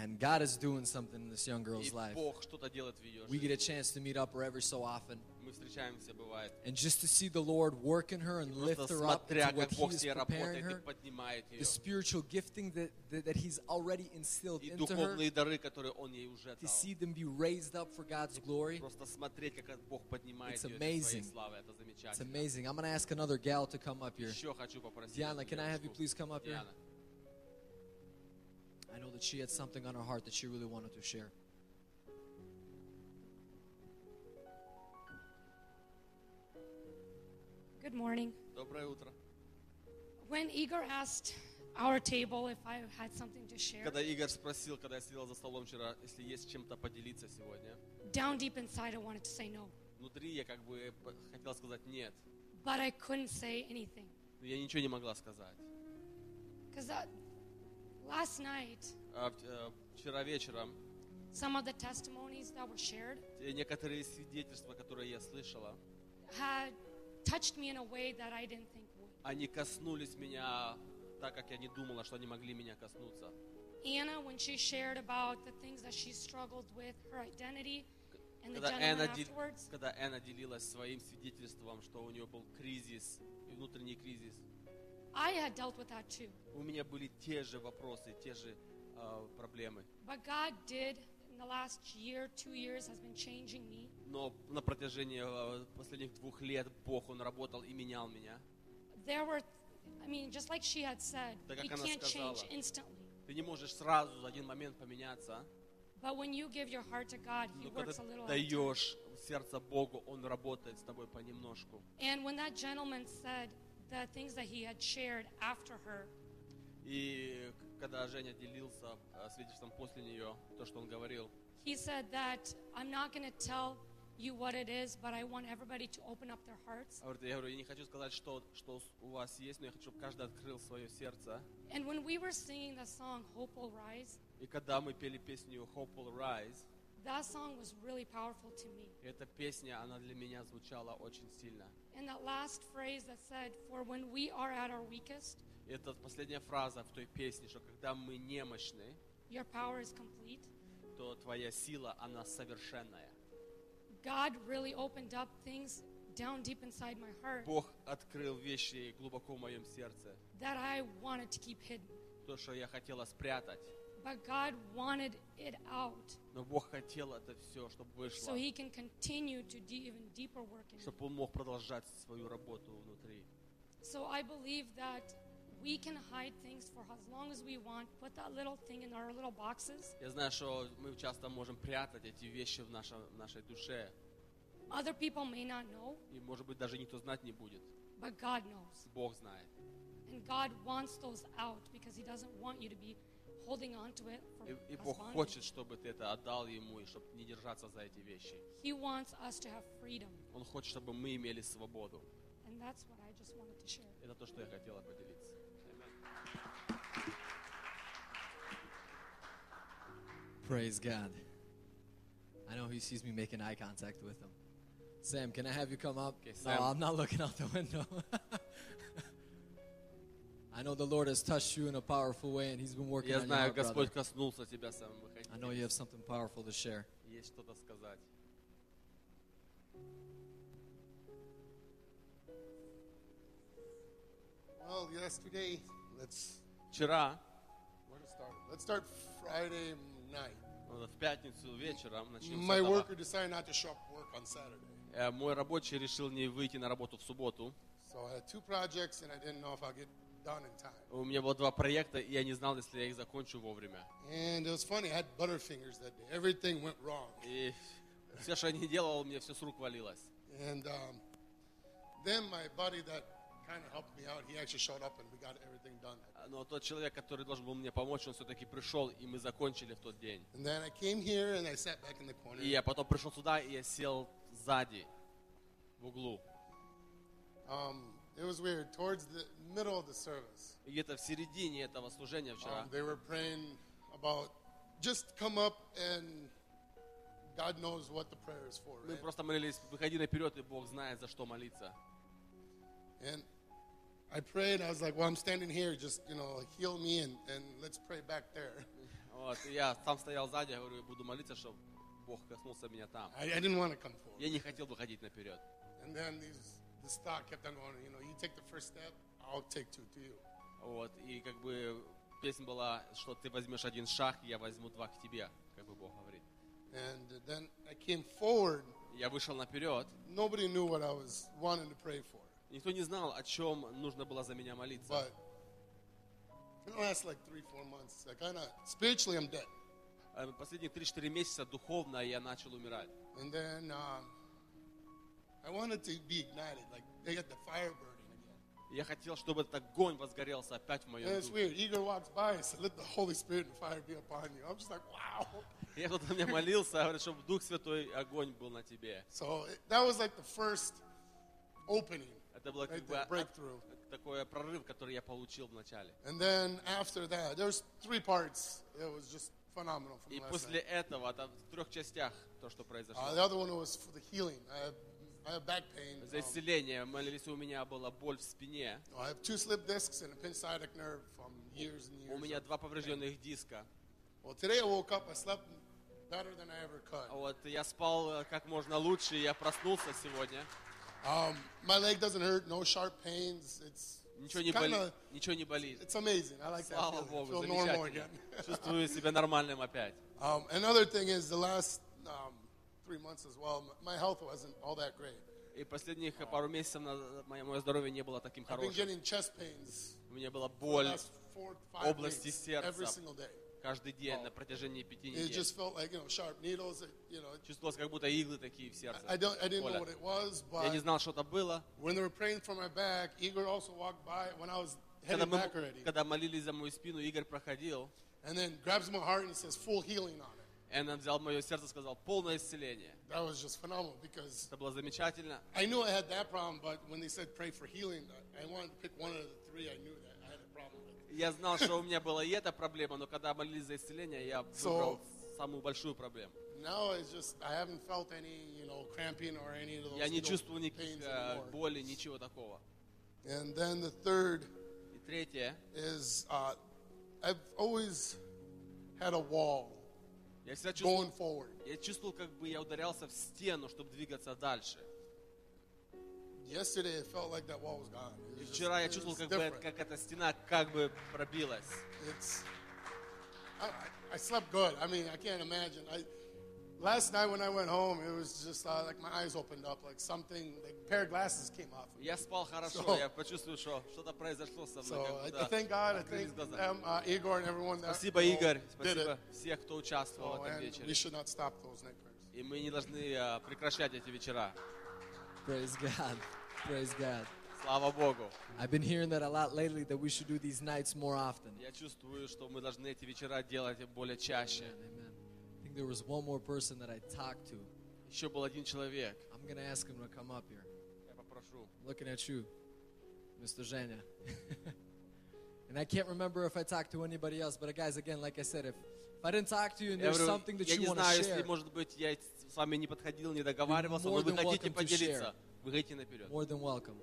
S5: And God is doing something in this young girl's life. We get a chance to meet up her every so often. And just to see the Lord work in her and lift her up to what He is preparing her, the spiritual gifting that, that, that He's already instilled into her, to see them be raised up for God's glory, it's amazing. It's amazing. I'm going to ask another gal to come up here. Diana, can I have you please come up here?
S6: Диана.
S5: I know that she had something on her heart that she really wanted to share.
S10: Good morning.
S6: Доброе утро.
S10: When Igor asked our table if I had something to share,
S6: Когда Игорь спросил, когда я сидел за столом вчера, если есть чем-то поделиться сегодня,
S10: down deep inside I wanted to say no,
S6: внутри я как бы п- хотел сказать нет,
S10: but I couldn't say anything.
S6: но я ничего не могла сказать.
S10: Because uh, last night,
S6: А э, вчера вечером
S10: some of the testimonies that were shared
S6: некоторые свидетельства, которые я слышала,
S10: had touched me in a way that I didn't think would.
S6: они коснулись меня так, как я не думала, что они могли меня коснуться.
S10: Anna, when she shared about the things that she struggled with, her identity, and the
S6: Когда
S10: afterwards,
S6: когда Эна делилась своим свидетельством, что у нее был кризис, внутренний кризис,
S10: I had dealt with that too.
S6: у меня были те же вопросы, те же э, проблемы.
S10: But God did, in the last year, two years, has been changing me.
S6: Но на протяжении э, последних двух лет Бог, Он работал и менял меня.
S10: There were, I mean, just like she had said,
S6: она
S10: can't change instantly.
S6: Ты не можешь сразу за один момент поменяться,
S10: But when you give your heart to God, He works a little
S6: даешь сердце Богу, Он работает с тобой понемножку.
S10: And when that gentleman said the things that he had shared after her,
S6: И когда Женя делился э, свидетельством после нее, то, что он говорил,
S10: he said that I'm not going to tell you what it is, but I want everybody to open up their hearts.
S6: говорит, я говорю, я не хочу сказать, что, что у вас есть, но я хочу, чтобы каждый открыл свое сердце.
S10: And when we were singing the song Hope Will Rise,
S6: И когда мы пели песню Hope Will Rise,
S10: that song was really powerful to me.
S6: эта песня, она для меня звучала очень сильно.
S10: And that last phrase that said, For when we are at our weakest,
S6: И это последняя фраза в той песне, что когда мы немощны,
S10: your power is complete.
S6: то твоя сила, она совершенная.
S10: God really opened up things down deep inside my heart
S6: Бог открыл вещи глубоко в моем сердце.
S10: that I wanted to keep hidden.
S6: То, что я хотела спрятать.
S10: But God wanted it out
S6: Но Бог хотел это все, чтобы вышло.
S10: so He can continue to do even deeper work in it.
S6: Чтобы Он мог продолжать свою работу внутри.
S10: So I believe that we can hide things for as long as we want, put that little thing in our little boxes,
S6: Я знаю, что мы часто можем прятать эти вещи в, нашем, в нашей душе.
S10: Other people may not know,
S6: И, может быть, даже никто знать не будет.
S10: but God knows.
S6: Бог знает.
S10: And God wants those out because He doesn't want you to be holding on to it for
S6: И, и
S10: as
S6: Бог
S10: bondage.
S6: хочет, чтобы ты это отдал Ему, и чтобы не держаться за эти вещи.
S10: He wants us to have freedom.
S6: Он хочет, чтобы мы имели свободу.
S10: And that's what I just wanted to share.
S6: Это то, что я хотела поделиться.
S5: Praise God. I know he sees me making eye contact with him. Sam, can I have you come up?
S6: Okay,
S5: no,
S6: Sam.
S5: I'm not looking out the window. I know the Lord has touched you in a powerful way, and He's been working
S6: Я
S5: on your
S6: знаю,
S5: heart, brother.
S6: Господь коснулся тебя самым
S5: I know you have something powerful to share.
S6: Есть что-то сказать.
S11: Well, yesterday, let's
S6: Вчера,
S11: where to start? Let's start Friday night.
S6: э, в пятницу вечером, начнем с
S11: My
S6: этого.
S11: worker decided not to show up for work on Saturday.
S6: Э, Мой рабочий решил не выйти на работу в субботу.
S11: So I had two projects and I didn't know if I'll get done in time.
S6: У меня было два проекта, и я не знал, если я их закончу вовремя.
S11: And it was funny, I had butterfingers that day. Everything went wrong.
S6: И все, что я не делал, мне все с рук валилось.
S11: And um, then my buddy that kind of helped me out, he actually showed up and we got everything done.
S6: Но тот человек, который должен был мне помочь, он все-таки пришел, и мы закончили в тот день.
S11: And then I came here and I sat back in the corner.
S6: И я потом пришел сюда, и я сел сзади, в углу.
S11: Um, it was weird. Towards the middle of the service,
S6: И где-то в середине этого служения вчера
S11: um, they were praying about just come up and God knows what the prayer is for.
S6: мы
S11: Right?
S6: просто молились, выходи наперед, и Бог знает, за что молиться.
S11: And I prayed. I was like, well, I'm standing here. Just you know, heal me and, and let's pray back there.
S6: Вот, и я сам стоял сзади, я говорю, я буду молиться, чтобы Бог коснулся меня там.
S11: I, I didn't want to come forward.
S6: Я не хотел выходить наперед.
S11: And then these, this thought kept on going. You know, you take the first step, I'll take two to you.
S6: Вот, и как бы песня была, что ты возьмешь один шаг, я возьму два к тебе, как бы Бог говорит.
S11: And then I came forward.
S6: Я вышел наперед,
S11: Nobody knew what I was wanting to pray for.
S6: никто не знал, о чем нужно было за меня молиться.
S11: But in the last like three, four months, I kind of spiritually I'm dead.
S6: Э, Последние 3-4 месяца духовно я начал умирать.
S11: And then um, I wanted to be ignited, like they got the fire burning again.
S6: Я хотел, чтобы этот огонь возгорелся опять в моем
S11: And it's
S6: духе.
S11: weird. Igor walks by and said, "Let the Holy Spirit and fire be upon you." I'm just like, wow.
S6: Я тут на меня молился, говорит, чтобы Дух Святой огонь был на тебе.
S11: So it, that was like the first opening,
S6: Это было как
S11: right
S6: бы
S11: there,
S6: от-
S11: breakthrough.
S6: такой прорыв, который я получил в начале.
S11: And then after that, there's three parts. It was just phenomenal from
S6: И
S11: last
S6: после
S11: night.
S6: этого, это в трех частях то, что произошло.
S11: Uh, the other one was for the healing. I have, I have back pain.
S6: За
S11: Um,
S6: исцеление молились, у меня была боль в спине.
S11: I have two slip discs and a appendicitis nerve from years and years.
S6: У меня
S11: of
S6: два
S11: pain.
S6: поврежденных диска.
S11: Well, today I woke up. I slept better than I ever could.
S6: Вот я спал э, как можно лучше, и я проснулся сегодня.
S11: Um, my leg doesn't hurt. No sharp pains. It's
S6: Ничего не
S11: kind
S6: болит.
S11: of
S6: Ничего не болит.
S11: it's amazing. I like that
S6: Слава
S11: feeling.
S6: Богу,
S11: Feel normal
S6: замечательно.
S11: again.
S6: Чувствую себя нормальным опять.
S11: um, another thing is the last um, three months as well. m- My health wasn't all that great.
S6: И последних пару месяцев назад мое, мое здоровье не было таким
S11: I've been
S6: хорошим.
S11: getting chest pains
S6: У меня была
S11: for the
S6: боль
S11: last four, five
S6: области
S11: weeks,
S6: сердца
S11: every single day.
S6: каждый день на протяжении пяти
S11: It
S6: недель.
S11: just felt like you know sharp needles. It, you know,
S6: Чувствовалось, как будто иглы такие в сердце.
S11: I don't, I didn't know
S6: Коля.
S11: what it was,
S6: Я не
S11: but
S6: знал, что это было.
S11: when they were praying for my back, Igor also walked by when I was
S6: Когда,
S11: heading
S6: мы,
S11: back already,
S6: когда молились за мою спину, Игорь проходил,
S11: and then grabs my heart and he says full healing on it.
S6: И он взял мое сердце и сказал, полное исцеление.
S11: That was just phenomenal because
S6: Это было замечательно.
S11: I knew I had that problem, but when they said pray for healing, I wanted to pick one of the three. I knew that I had a problem with.
S6: Я знал, что у меня была и эта проблема, но когда молились за исцеление, я выбрал самую большую проблему.
S11: Now it's just I haven't felt any, you know, cramping or any of those
S6: Я не чувствовал никаких э, боли, ничего такого.
S11: And then the third
S6: И третье,
S11: is uh, I've always had a wall
S6: я всегда чувствовал,
S11: going forward.
S6: я чувствовал, как бы я ударялся в стену, чтобы двигаться дальше.
S11: Yesterday it felt like that wall was gone. It
S6: И вчера я чувствовал, как бы как эта стена как бы пробилась.
S11: It's I- I slept good. I mean, I can't imagine. I last night when I went home, it was just uh, like my eyes opened up, like something, like a pair of glasses came off. of me.
S6: Я спал хорошо,
S11: So-
S6: я почувствовал, что что-то произошло со
S11: So
S6: мной.
S11: I,
S6: как
S11: I
S6: будто
S11: thank God. I
S6: открылись
S11: thank
S6: глаза.
S11: um, uh, Igor and everyone that
S6: Спасибо,
S11: you know,
S6: Игорь,
S11: did it.
S6: спасибо всех, кто участвовал
S11: So,
S6: в этом
S11: and we
S6: вечере.
S11: should not stop those night prayers.
S6: И мы не должны а, прекращать эти вечера.
S5: Praise God. Praise God.
S6: Слава Богу.
S5: I've been hearing that a lot lately that we should do these nights more often.
S6: Я чувствую, что мы должны эти вечера делать более чаще.
S5: Amen. I think there was one more person that I talked to.
S6: Еще был один человек.
S5: I'm going to ask him to come up here.
S6: Я попрошу.
S5: Looking at you, Mr. Zhenya. and I can't remember if I talked to anybody else, but uh, guys, again, like I said, if, if I didn't talk to you and
S6: Я
S5: there's
S6: говорю,
S5: something that
S6: я
S5: you
S6: не
S5: want to
S6: знаю,
S5: share,
S6: если, может быть, я с вами не подходил, не договаривался,
S5: more
S6: но вы
S5: than
S6: хотите
S5: welcome to
S6: поделиться.
S5: share.
S6: Вы говорите наперед.
S5: more than welcome.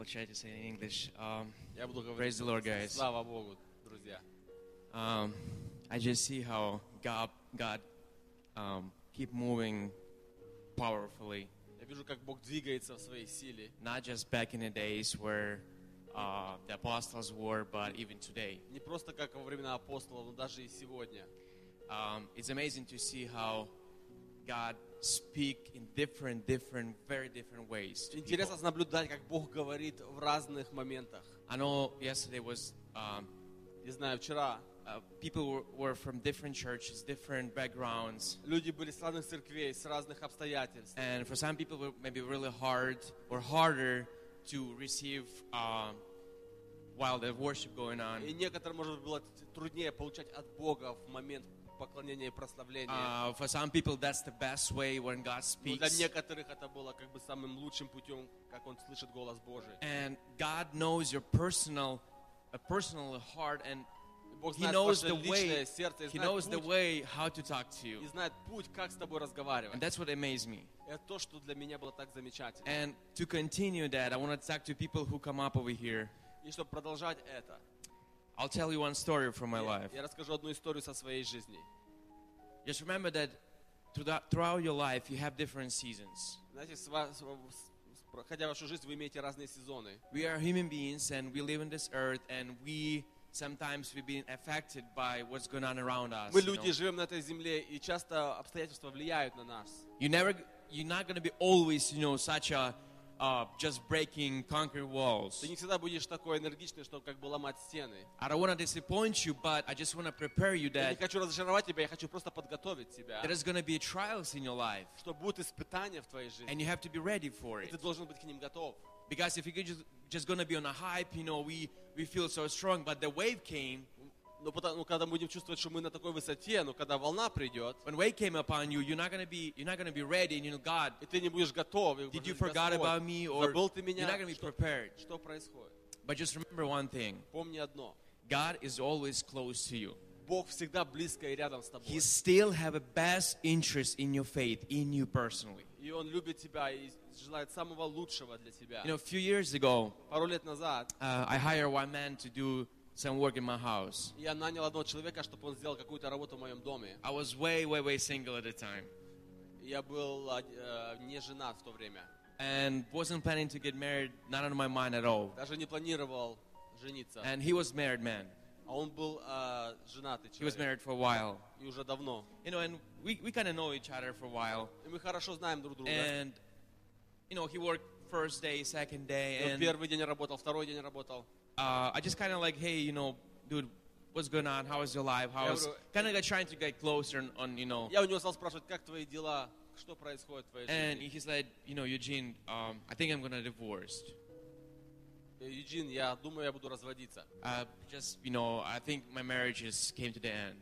S12: I'll try to say it in English. Um,
S6: Я буду говорить.
S12: praise the Lord, guys.
S6: Слава Богу, друзья.
S12: Um, I just see how God, God, um, keep moving powerfully.
S6: Я вижу, как Бог двигается в своей силе.
S12: Not just back in the days where uh, the apostles were, but even today.
S6: Не просто как во времена апостолов, но даже и сегодня.
S12: Um, it's amazing to see how God speak in different, different, very different ways. to people.
S6: Интересно наблюдать, как Бог говорит в разных моментах.
S12: I know yesterday was um,
S6: Не знаю, вчера
S12: uh, people were, were from different churches, different backgrounds,
S6: люди были с разных церквей, с разных обстоятельств.
S12: and for some people, it were maybe really hard or harder to receive um, while the worship going on.
S6: И некоторым, может быть, было труднее получать от Бога в момент поклонения и прославления.
S12: Uh, for some people, that's the best way when God
S6: Но для
S12: speaks.
S6: некоторых это было как бы самым лучшим путем, как он слышит голос Божий.
S12: And God knows your personal, a personal heart, and
S6: Бог
S12: He
S6: знает
S12: knows
S6: ваше
S12: the
S6: личное
S12: way.
S6: сердце и
S12: He
S6: знает
S12: knows the
S6: путь,
S12: way how to talk to you,
S6: и знает путь, как с тобой разговаривать.
S12: and that's what amazed me.
S6: Это то, что для меня было так замечательно.
S12: And to continue that, I want to talk to people who come up over here.
S6: И чтобы продолжать это,
S12: I'll tell you one story from my
S6: я,
S12: life.
S6: я расскажу одну историю со своей жизни.
S12: Just remember that throughout throughout your life, you have different seasons.
S6: Знаете, с ва- с- с- проходя вашу жизнь, вы имеете разные сезоны.
S12: We are human beings, and we live on this earth, and we sometimes we've been affected by what's going on around us.
S6: Мы
S12: you know.
S6: люди, живем на этой земле, и часто обстоятельства влияют на нас.
S12: You never, you're not going to be always, you know, such a uh, just breaking, conquering walls.
S6: Ты не всегда будешь такой энергичный, чтобы как бы ломать стены.
S12: I don't want to disappoint you, but I just want to prepare you
S6: Я не
S12: that
S6: хочу разочаровать тебя, я хочу просто подготовить тебя,
S12: there is going to be trials in your life,
S6: что будут испытания в твоей жизни.
S12: and you have to be ready for
S6: И
S12: it.
S6: ты должен быть к ним готов.
S12: Because if you're just just going to be on a hype, you know, we we feel so strong, but the wave came.
S6: Но потому, ну, когда мы будем чувствовать, что мы на такой высоте, но когда волна придет,
S12: When wave came upon you, you're not going to be you're not going to be ready, and you know, God,
S6: и ты не будешь готов, и
S12: did you
S6: говоришь,
S12: forgot
S6: «Господь,
S12: about me, or
S6: забыл ты
S12: you're
S6: меня?
S12: not going to be
S6: Что,
S12: prepared.
S6: что происходит?
S12: But just remember one thing:
S6: Помни одно.
S12: God is always close to you.
S6: Бог всегда близко и рядом с тобой.
S12: He still have a best interest in your faith, in you personally.
S6: И Он любит тебя и желает самого лучшего для тебя.
S12: You know, a few years ago,
S6: Пару лет назад
S12: uh, I hired one man to do some work in my house.
S6: я нанял одного человека, чтобы он сделал какую-то работу в моем доме.
S12: I was way, way, way single at the time,
S6: Я был а, э, не женат в то время.
S12: and wasn't planning to get married, not on my mind at all.
S6: Даже не планировал жениться.
S12: And he was married man.
S6: А он был а, женатый
S12: He was
S6: человек.
S12: married for a while,
S6: И уже давно.
S12: you know, and we, we kind of know each other for a while.
S6: И мы хорошо знаем друг друга.
S12: And you know, he worked first day, second day,
S6: И он
S12: and
S6: первый день работал, второй день работал.
S12: uh, I just kind of like, hey, you know, dude, what's going on? How is your life? How
S6: Я
S12: is
S6: говорю,
S12: kind of like trying to get closer on, on you know.
S6: Я у него стал спрашивать, как твои дела, что происходит в твоей
S12: And
S6: жизни.
S12: he said, you know, Eugene, um, I think I'm gonna divorce.
S6: Э, Юджин, я думаю, я буду разводиться.
S12: Uh, just you know, I think my marriage is came to the end.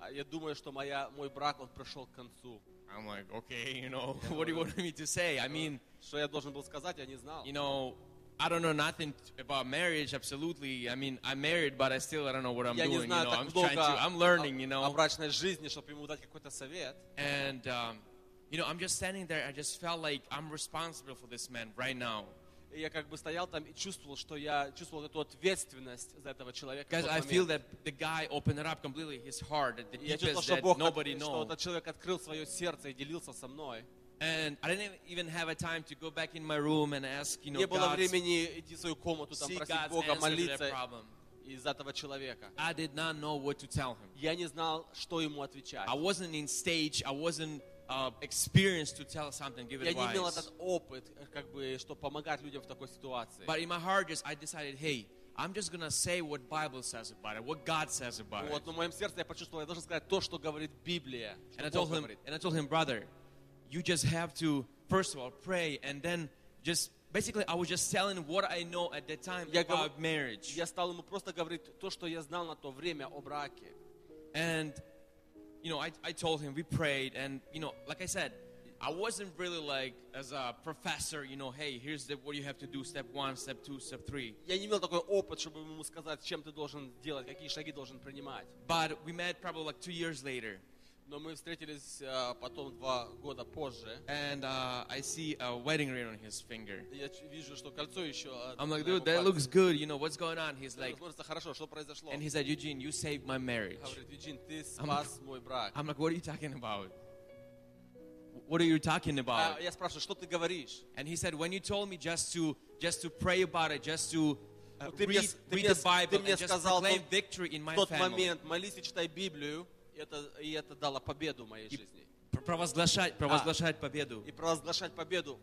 S6: А Я думаю, что моя, мой брак, он пришел к концу.
S12: I'm like, okay, you know, what do you want me to say? I mean,
S6: Что я должен был сказать, я не знал.
S12: you know, I don't know nothing about marriage. Absolutely, I mean, I'm married, but I still I don't know what I'm
S6: Я не
S12: doing. You
S6: знаю
S12: know,
S6: так
S12: I'm trying to,
S6: много
S12: I'm learning, you
S6: о, о
S12: know.
S6: брачной жизни, чтобы ему дать какой-то совет.
S12: And um, you know, I'm just standing there. I just felt like I'm responsible for this man right now.
S6: И я как бы стоял там и чувствовал, что я чувствовал эту ответственность за этого человека. в
S12: Because
S6: тот
S12: I feel
S6: момент.
S12: that the guy opened it up completely, his heart, the
S6: И я чувствовал,
S12: deepest
S6: что
S12: that
S6: Бог, от-
S12: nobody
S6: что
S12: knows.
S6: этот человек открыл свое сердце и делился со мной.
S12: And I didn't even have a time to go back in my room and ask, you know,
S6: Не было
S12: God,
S6: времени идти в свою комнату, там,
S12: seek
S6: просить
S12: God's
S6: Бога,
S12: answer to that
S6: молиться
S12: problem.
S6: из этого человека.
S12: I did not know what to tell him.
S6: Я не знал, что ему отвечать.
S12: I wasn't in stage. I wasn't uh, experienced to tell something, give
S6: Я не имел
S12: advice.
S6: этот опыт, э, как бы, что помогать людям в такой ситуации.
S12: But in my heart, just I decided, hey, I'm just gonna say what Bible says about it, what God says about it.
S6: Вот, но в моем сердце я почувствовал, я должен сказать то, что говорит Библия.
S12: And I
S6: Что Бог
S12: told him,
S6: говорит.
S12: and I told him, brother, you just have to first of all pray, and then just basically I was just telling what I know at that time
S6: Я, гов-
S12: about marriage.
S6: я стал ему просто говорить то, что я знал на то время о браке.
S12: And you know, I, I told him we prayed, and you know, like I said, I wasn't really like as a professor, you know, hey, here's the, what you have to do, step one, step two, step three.
S6: Я не имел такой опыт, чтобы ему сказать, чем ты должен делать, какие шаги должен принимать.
S12: But we met probably like two years later,
S6: Но мы встретились э, потом два года позже.
S12: and uh, I see a wedding ring on his finger.
S6: и Я ч- вижу, что кольцо еще. э,
S12: I'm like,
S6: на его
S12: dude, that
S6: пальце.
S12: looks good. You know what's going on? He's
S6: Я
S12: like,
S6: говорю, смотрится хорошо, что произошло?
S12: and he said, Eugene, you saved my marriage.
S6: Говорит, Юджин, ты
S12: I'm
S6: спас мой брак.
S12: I'm like, what are you talking about? What are you talking about?
S6: А я спрашиваю, что ты говоришь?
S12: And he said, when you told me just to just to pray about it, just to uh,
S6: Вот ты мне,
S12: read,
S6: с- ты
S12: read
S6: мне
S12: the
S6: с-
S12: Bible
S6: ты мне
S12: and just
S6: сказал
S12: proclaim
S6: тот-
S12: victory in my
S6: в тот
S12: family.
S6: момент, молись и читай Библию, и это, и это дало победу моей жизни.
S12: Пр- Провозглашать, провозглашать победу.
S6: И провозглашать победу.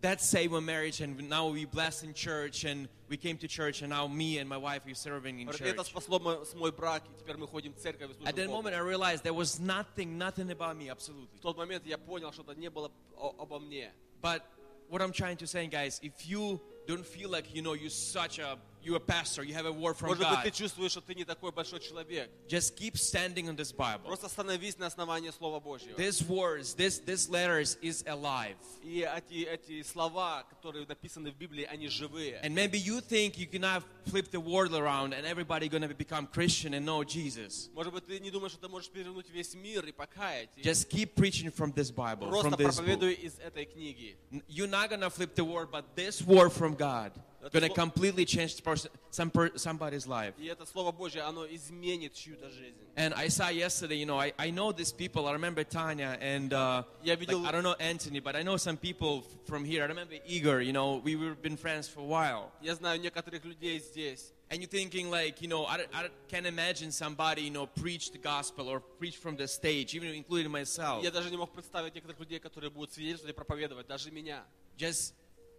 S12: That saved my marriage, and now we blessed in church, and we came to church, and now me and my wife are serving in
S6: Говорит,
S12: church.
S6: это спасло мой, с мой брак, и теперь мы ходим в церковь и служим
S12: At that
S6: Богу.
S12: moment, I realized there was nothing, nothing about me, absolutely.
S6: В тот момент я понял, что это не было о- обо мне.
S12: But what I'm trying to say, guys, if you don't feel like you know you're such a you're a pastor, you have a word from
S6: Может быть,
S12: God,
S6: ты чувствуешь, что ты не такой большой человек.
S12: just keep standing on this Bible.
S6: Просто становись на основании Слова Божьего.
S12: These words, this this letters is alive.
S6: И эти, эти слова, которые написаны в Библии, они живые.
S12: And maybe you think you cannot flip the world around and everybody gonna become Christian and know Jesus.
S6: Может быть, ты не думаешь, что ты можешь перевернуть весь мир и покаять. И
S12: Just keep preaching from this Bible,
S6: Просто
S12: from this book.
S6: проповедуй из этой книги.
S12: You're not gonna flip the word, but this word from God
S6: That's
S12: gonna
S6: what-
S12: completely change the person, some per, somebody's life.
S6: И это Слово Божье, оно изменит чью-то жизнь.
S12: And I saw yesterday, you know, I, I know these people. I remember Tanya and uh,
S6: Я
S12: like,
S6: видел-
S12: I don't know Anthony, but I know some people f- from here. I remember Igor. You know, we were been friends for a while.
S6: Я знаю некоторых людей здесь.
S12: And you're thinking like, you know, I, don't- I don't- can't imagine somebody, you know, preach the gospel or preach from the stage, even including myself.
S6: Я даже не мог представить некоторых людей, которые будут свидетельствовать и проповедовать, даже меня.
S12: Just,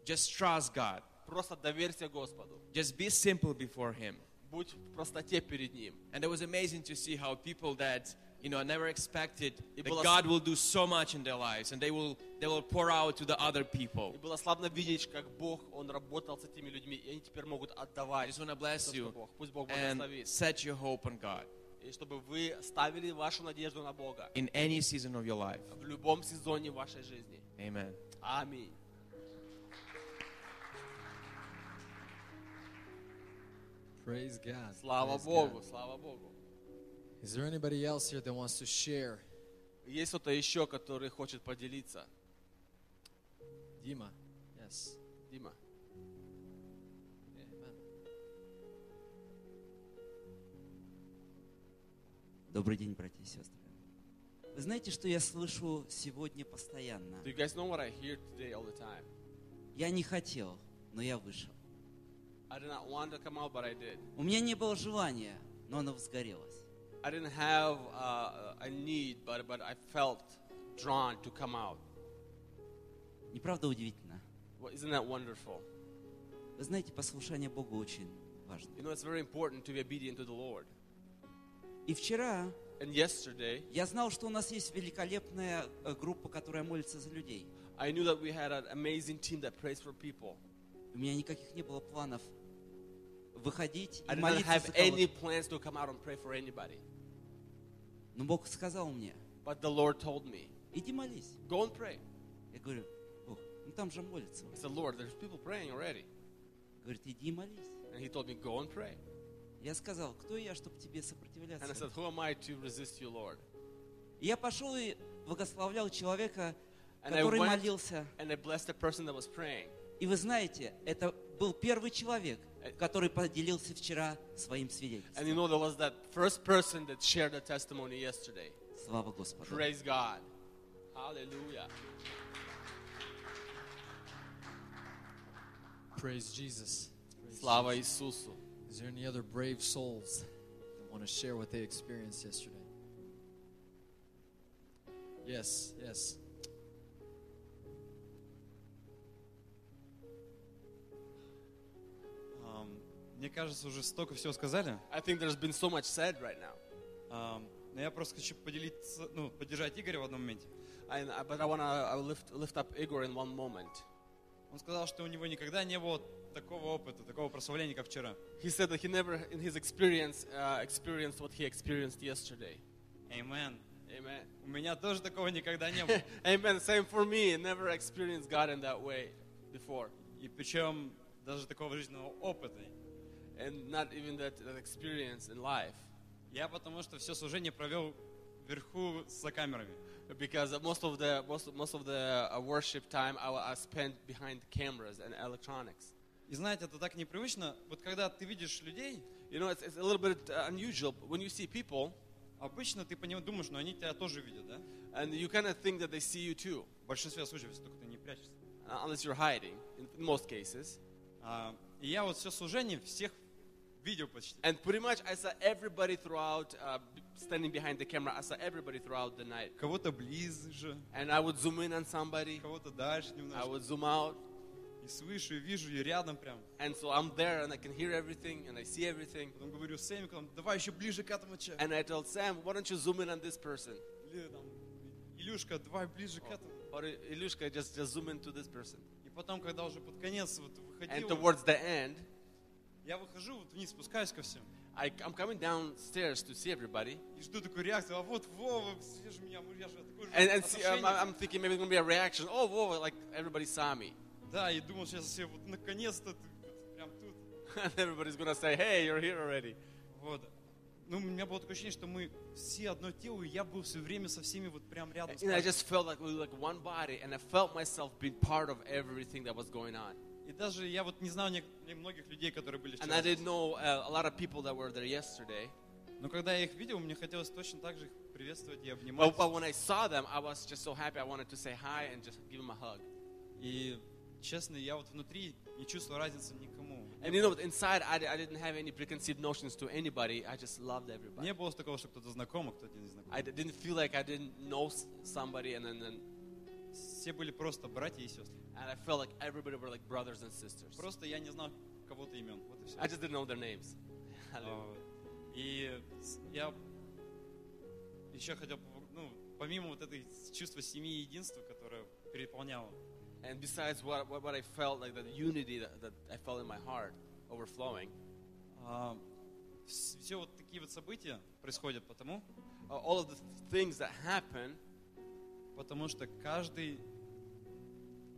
S12: just trust God.
S6: Просто доверься Господу.
S12: Just be simple before Him.
S6: Будь в простоте перед Ним.
S12: And it was amazing to see how people that you know never expected
S6: И
S12: that
S6: было
S12: God will do so much in their lives, and they will they will pour out to the other people.
S6: И было славно видеть, как Бог, Он работал с этими людьми, и они теперь могут
S12: I
S6: отдавать.
S12: just want to bless
S6: то, что
S12: you
S6: Бог. Пусть Бог
S12: and
S6: благословит.
S12: set your hope on God
S6: И чтобы вы ставили вашу надежду на Бога
S12: in any season of your life.
S6: в любом сезоне вашей жизни.
S12: Amen.
S6: Аминь.
S13: Praise God.
S6: Слава
S13: Praise
S6: Богу,
S13: God.
S6: слава Богу.
S13: Is there anybody else here that wants to share?
S6: Есть кто-то еще, который хочет поделиться?
S13: Dima. Yes.
S6: Дима.
S13: Amen.
S14: Добрый день, братья и сестры. Вы знаете, что я слышу сегодня постоянно?
S6: Do you guys know what I hear today all the time?
S14: Я не хотел, но я вышел.
S6: Out.
S14: У меня не было желания, но оно возгорелось.
S6: I didn't have uh, a need, but, but I felt drawn to come out.
S14: Не правда удивительно?
S6: Well, isn't that wonderful?
S14: Вы знаете, послушание Богу очень важно.
S6: You know, it's very important to be obedient to the Lord.
S14: И вчера
S6: And yesterday,
S14: я знал, что у нас есть великолепная э, группа, которая молится за людей.
S6: I knew that we had an amazing team that prays for people.
S14: У меня никаких не было планов выходить
S6: I
S14: и молиться
S6: have
S14: за
S6: any plans to come out and pray for anybody.
S14: Но Бог сказал мне,
S6: But the Lord told me,
S14: иди молись.
S6: go and pray.
S14: Я говорю, Бог, ну там же молятся.
S6: I said, Lord, there's people praying already.
S14: Говорит, иди молись.
S6: And he told me, go and pray.
S14: Я сказал, кто я, чтобы тебе
S6: And I
S14: сопротивляться?
S6: said, who am I to resist you, Lord?
S14: И я пошел и благословлял человека,
S6: And I
S14: который
S6: went
S14: молился.
S6: and I blessed the person that was praying.
S14: И вы знаете, это был первый человек,
S6: Э,
S14: который поделился вчера своим
S6: And
S14: свидетельством.
S6: you know, there was that first person that shared the testimony yesterday.
S14: Слава Господу.
S6: Praise God. Hallelujah.
S13: Praise Jesus. Praise
S6: Слава
S13: Jesus.
S6: Иисусу.
S13: Is there any other brave souls that want to share what they experienced yesterday? Yes, yes.
S15: Мне кажется, уже столько всего сказали.
S6: I think there's been so much said right now.
S15: А, но я просто хочу поделиться, ну, поддержать Игоря в одном моменте.
S6: And, uh, but I want to lift, lift up Igor in one moment.
S15: Он сказал, что у него никогда не было такого опыта, такого прославления, как вчера.
S6: He said that he never, in his experience, uh, experienced what he experienced yesterday.
S15: Amen.
S6: Amen.
S15: У меня тоже такого никогда не было.
S6: Amen. Same for me. Never experienced God in that way before.
S15: И причем даже такого жизненного опыта.
S6: And not even that, that experience in life.
S15: Я потому что все служение провел вверху за камерами.
S6: Because most of the most, most of the uh, worship time I, I spent behind cameras and electronics.
S15: И знаете, это так непривычно. Вот когда ты видишь людей,
S6: You know, it's, it's a little bit uh, unusual when you see people,
S15: обычно ты по ним думаешь, но они тебя тоже видят, да?
S6: and you kind of think that they see you too,
S15: В большинстве случаев, если только ты не прячешься.
S6: uh, unless you're hiding. In, most cases.
S15: А, и я вот все служение всех видел почти.
S6: And pretty much, I saw everybody throughout, uh, b- standing behind the camera. I saw everybody throughout the night.
S15: Кого-то ближе,
S6: And I would zoom in on somebody.
S15: кого-то дальше
S6: I
S15: немножко.
S6: would zoom out.
S15: И слышу, и вижу, и рядом прям.
S6: And so I'm there and I can hear everything and I see everything.
S15: Потом говорю с Сэмиком, давай еще ближе к этому человеку.
S6: And I told Sam, why don't you zoom in on this person?
S15: Или там, Илюшка, давай ближе к этому.
S6: Or Ilushka, just, just zoom into this person.
S15: И потом, когда уже под конец вот
S6: And
S15: выходил,
S6: towards the end,
S15: Я выхожу вот вниз, спускаюсь ко всем.
S6: I, I'm coming downstairs to see everybody.
S15: И жду такую реакцию, а вот Вова, все же меня, я же такой же
S6: And, and see, um,
S15: отношение.
S6: I'm thinking maybe it's to be a reaction. Oh, whoa, like everybody saw me.
S15: Да, и думал, сейчас все, вот наконец-то ты прям тут.
S6: And everybody's to say, hey, you're here already.
S15: Вот. Ну, у меня было такое ощущение, что мы все одно тело, и я был все время со всеми вот прям рядом.
S6: And I just felt like we were like one body, and I felt myself being part of everything that was going on.
S15: И даже я вот не знал многих людей, которые были
S6: And
S15: вчера.
S6: I didn't know uh, a lot of people that were there yesterday.
S15: Но когда я их видел, мне хотелось точно так же их приветствовать и
S6: But,
S15: обнимать.
S6: but when I saw them, I was just so happy. I wanted to say hi and just give them a hug.
S15: И честно, я вот внутри не чувствовал разницы никому.
S6: And you know, inside, I, I didn't have any preconceived notions to anybody. I just loved everybody.
S15: Не было такого, что кто-то знаком, а кто-то не знаком.
S6: I didn't feel like I didn't know somebody, and then, then
S15: Все были просто братья и сестры.
S6: and I felt like everybody were like brothers and sisters.
S15: Просто я не знал кого-то имен. Вот и все.
S6: I just didn't know their names.
S15: А, И я еще хотел, ну, помимо вот этой чувства семьи и единства, которое переполняло,
S6: And besides what, what, what I felt, like the unity that, that I felt in my heart overflowing,
S15: все вот такие вот события происходят потому,
S6: uh, all of the things that happen,
S15: потому что каждый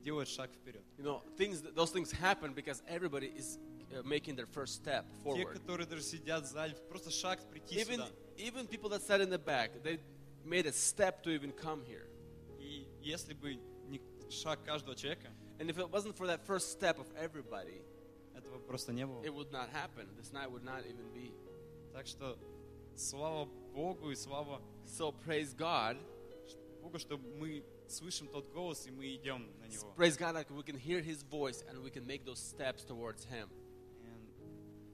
S15: делает шаг вперед.
S6: you know, things, those things happen because everybody is uh, making their first step
S15: Те,
S6: forward.
S15: которые даже сидят в зале, просто шаг прийти
S6: Even,
S15: сюда.
S6: even people that sat in the back, they made a step to even come here.
S15: И если бы не шаг каждого человека,
S6: And if it wasn't for that first step of everybody,
S15: этого просто не было.
S6: it would not happen. This night would not even be.
S15: Так что слава Богу и слава
S6: So praise God.
S15: Богу, что мы слышим тот голос и мы идем на него.
S6: Praise God that we can hear His voice and we can make those steps towards Him.
S15: And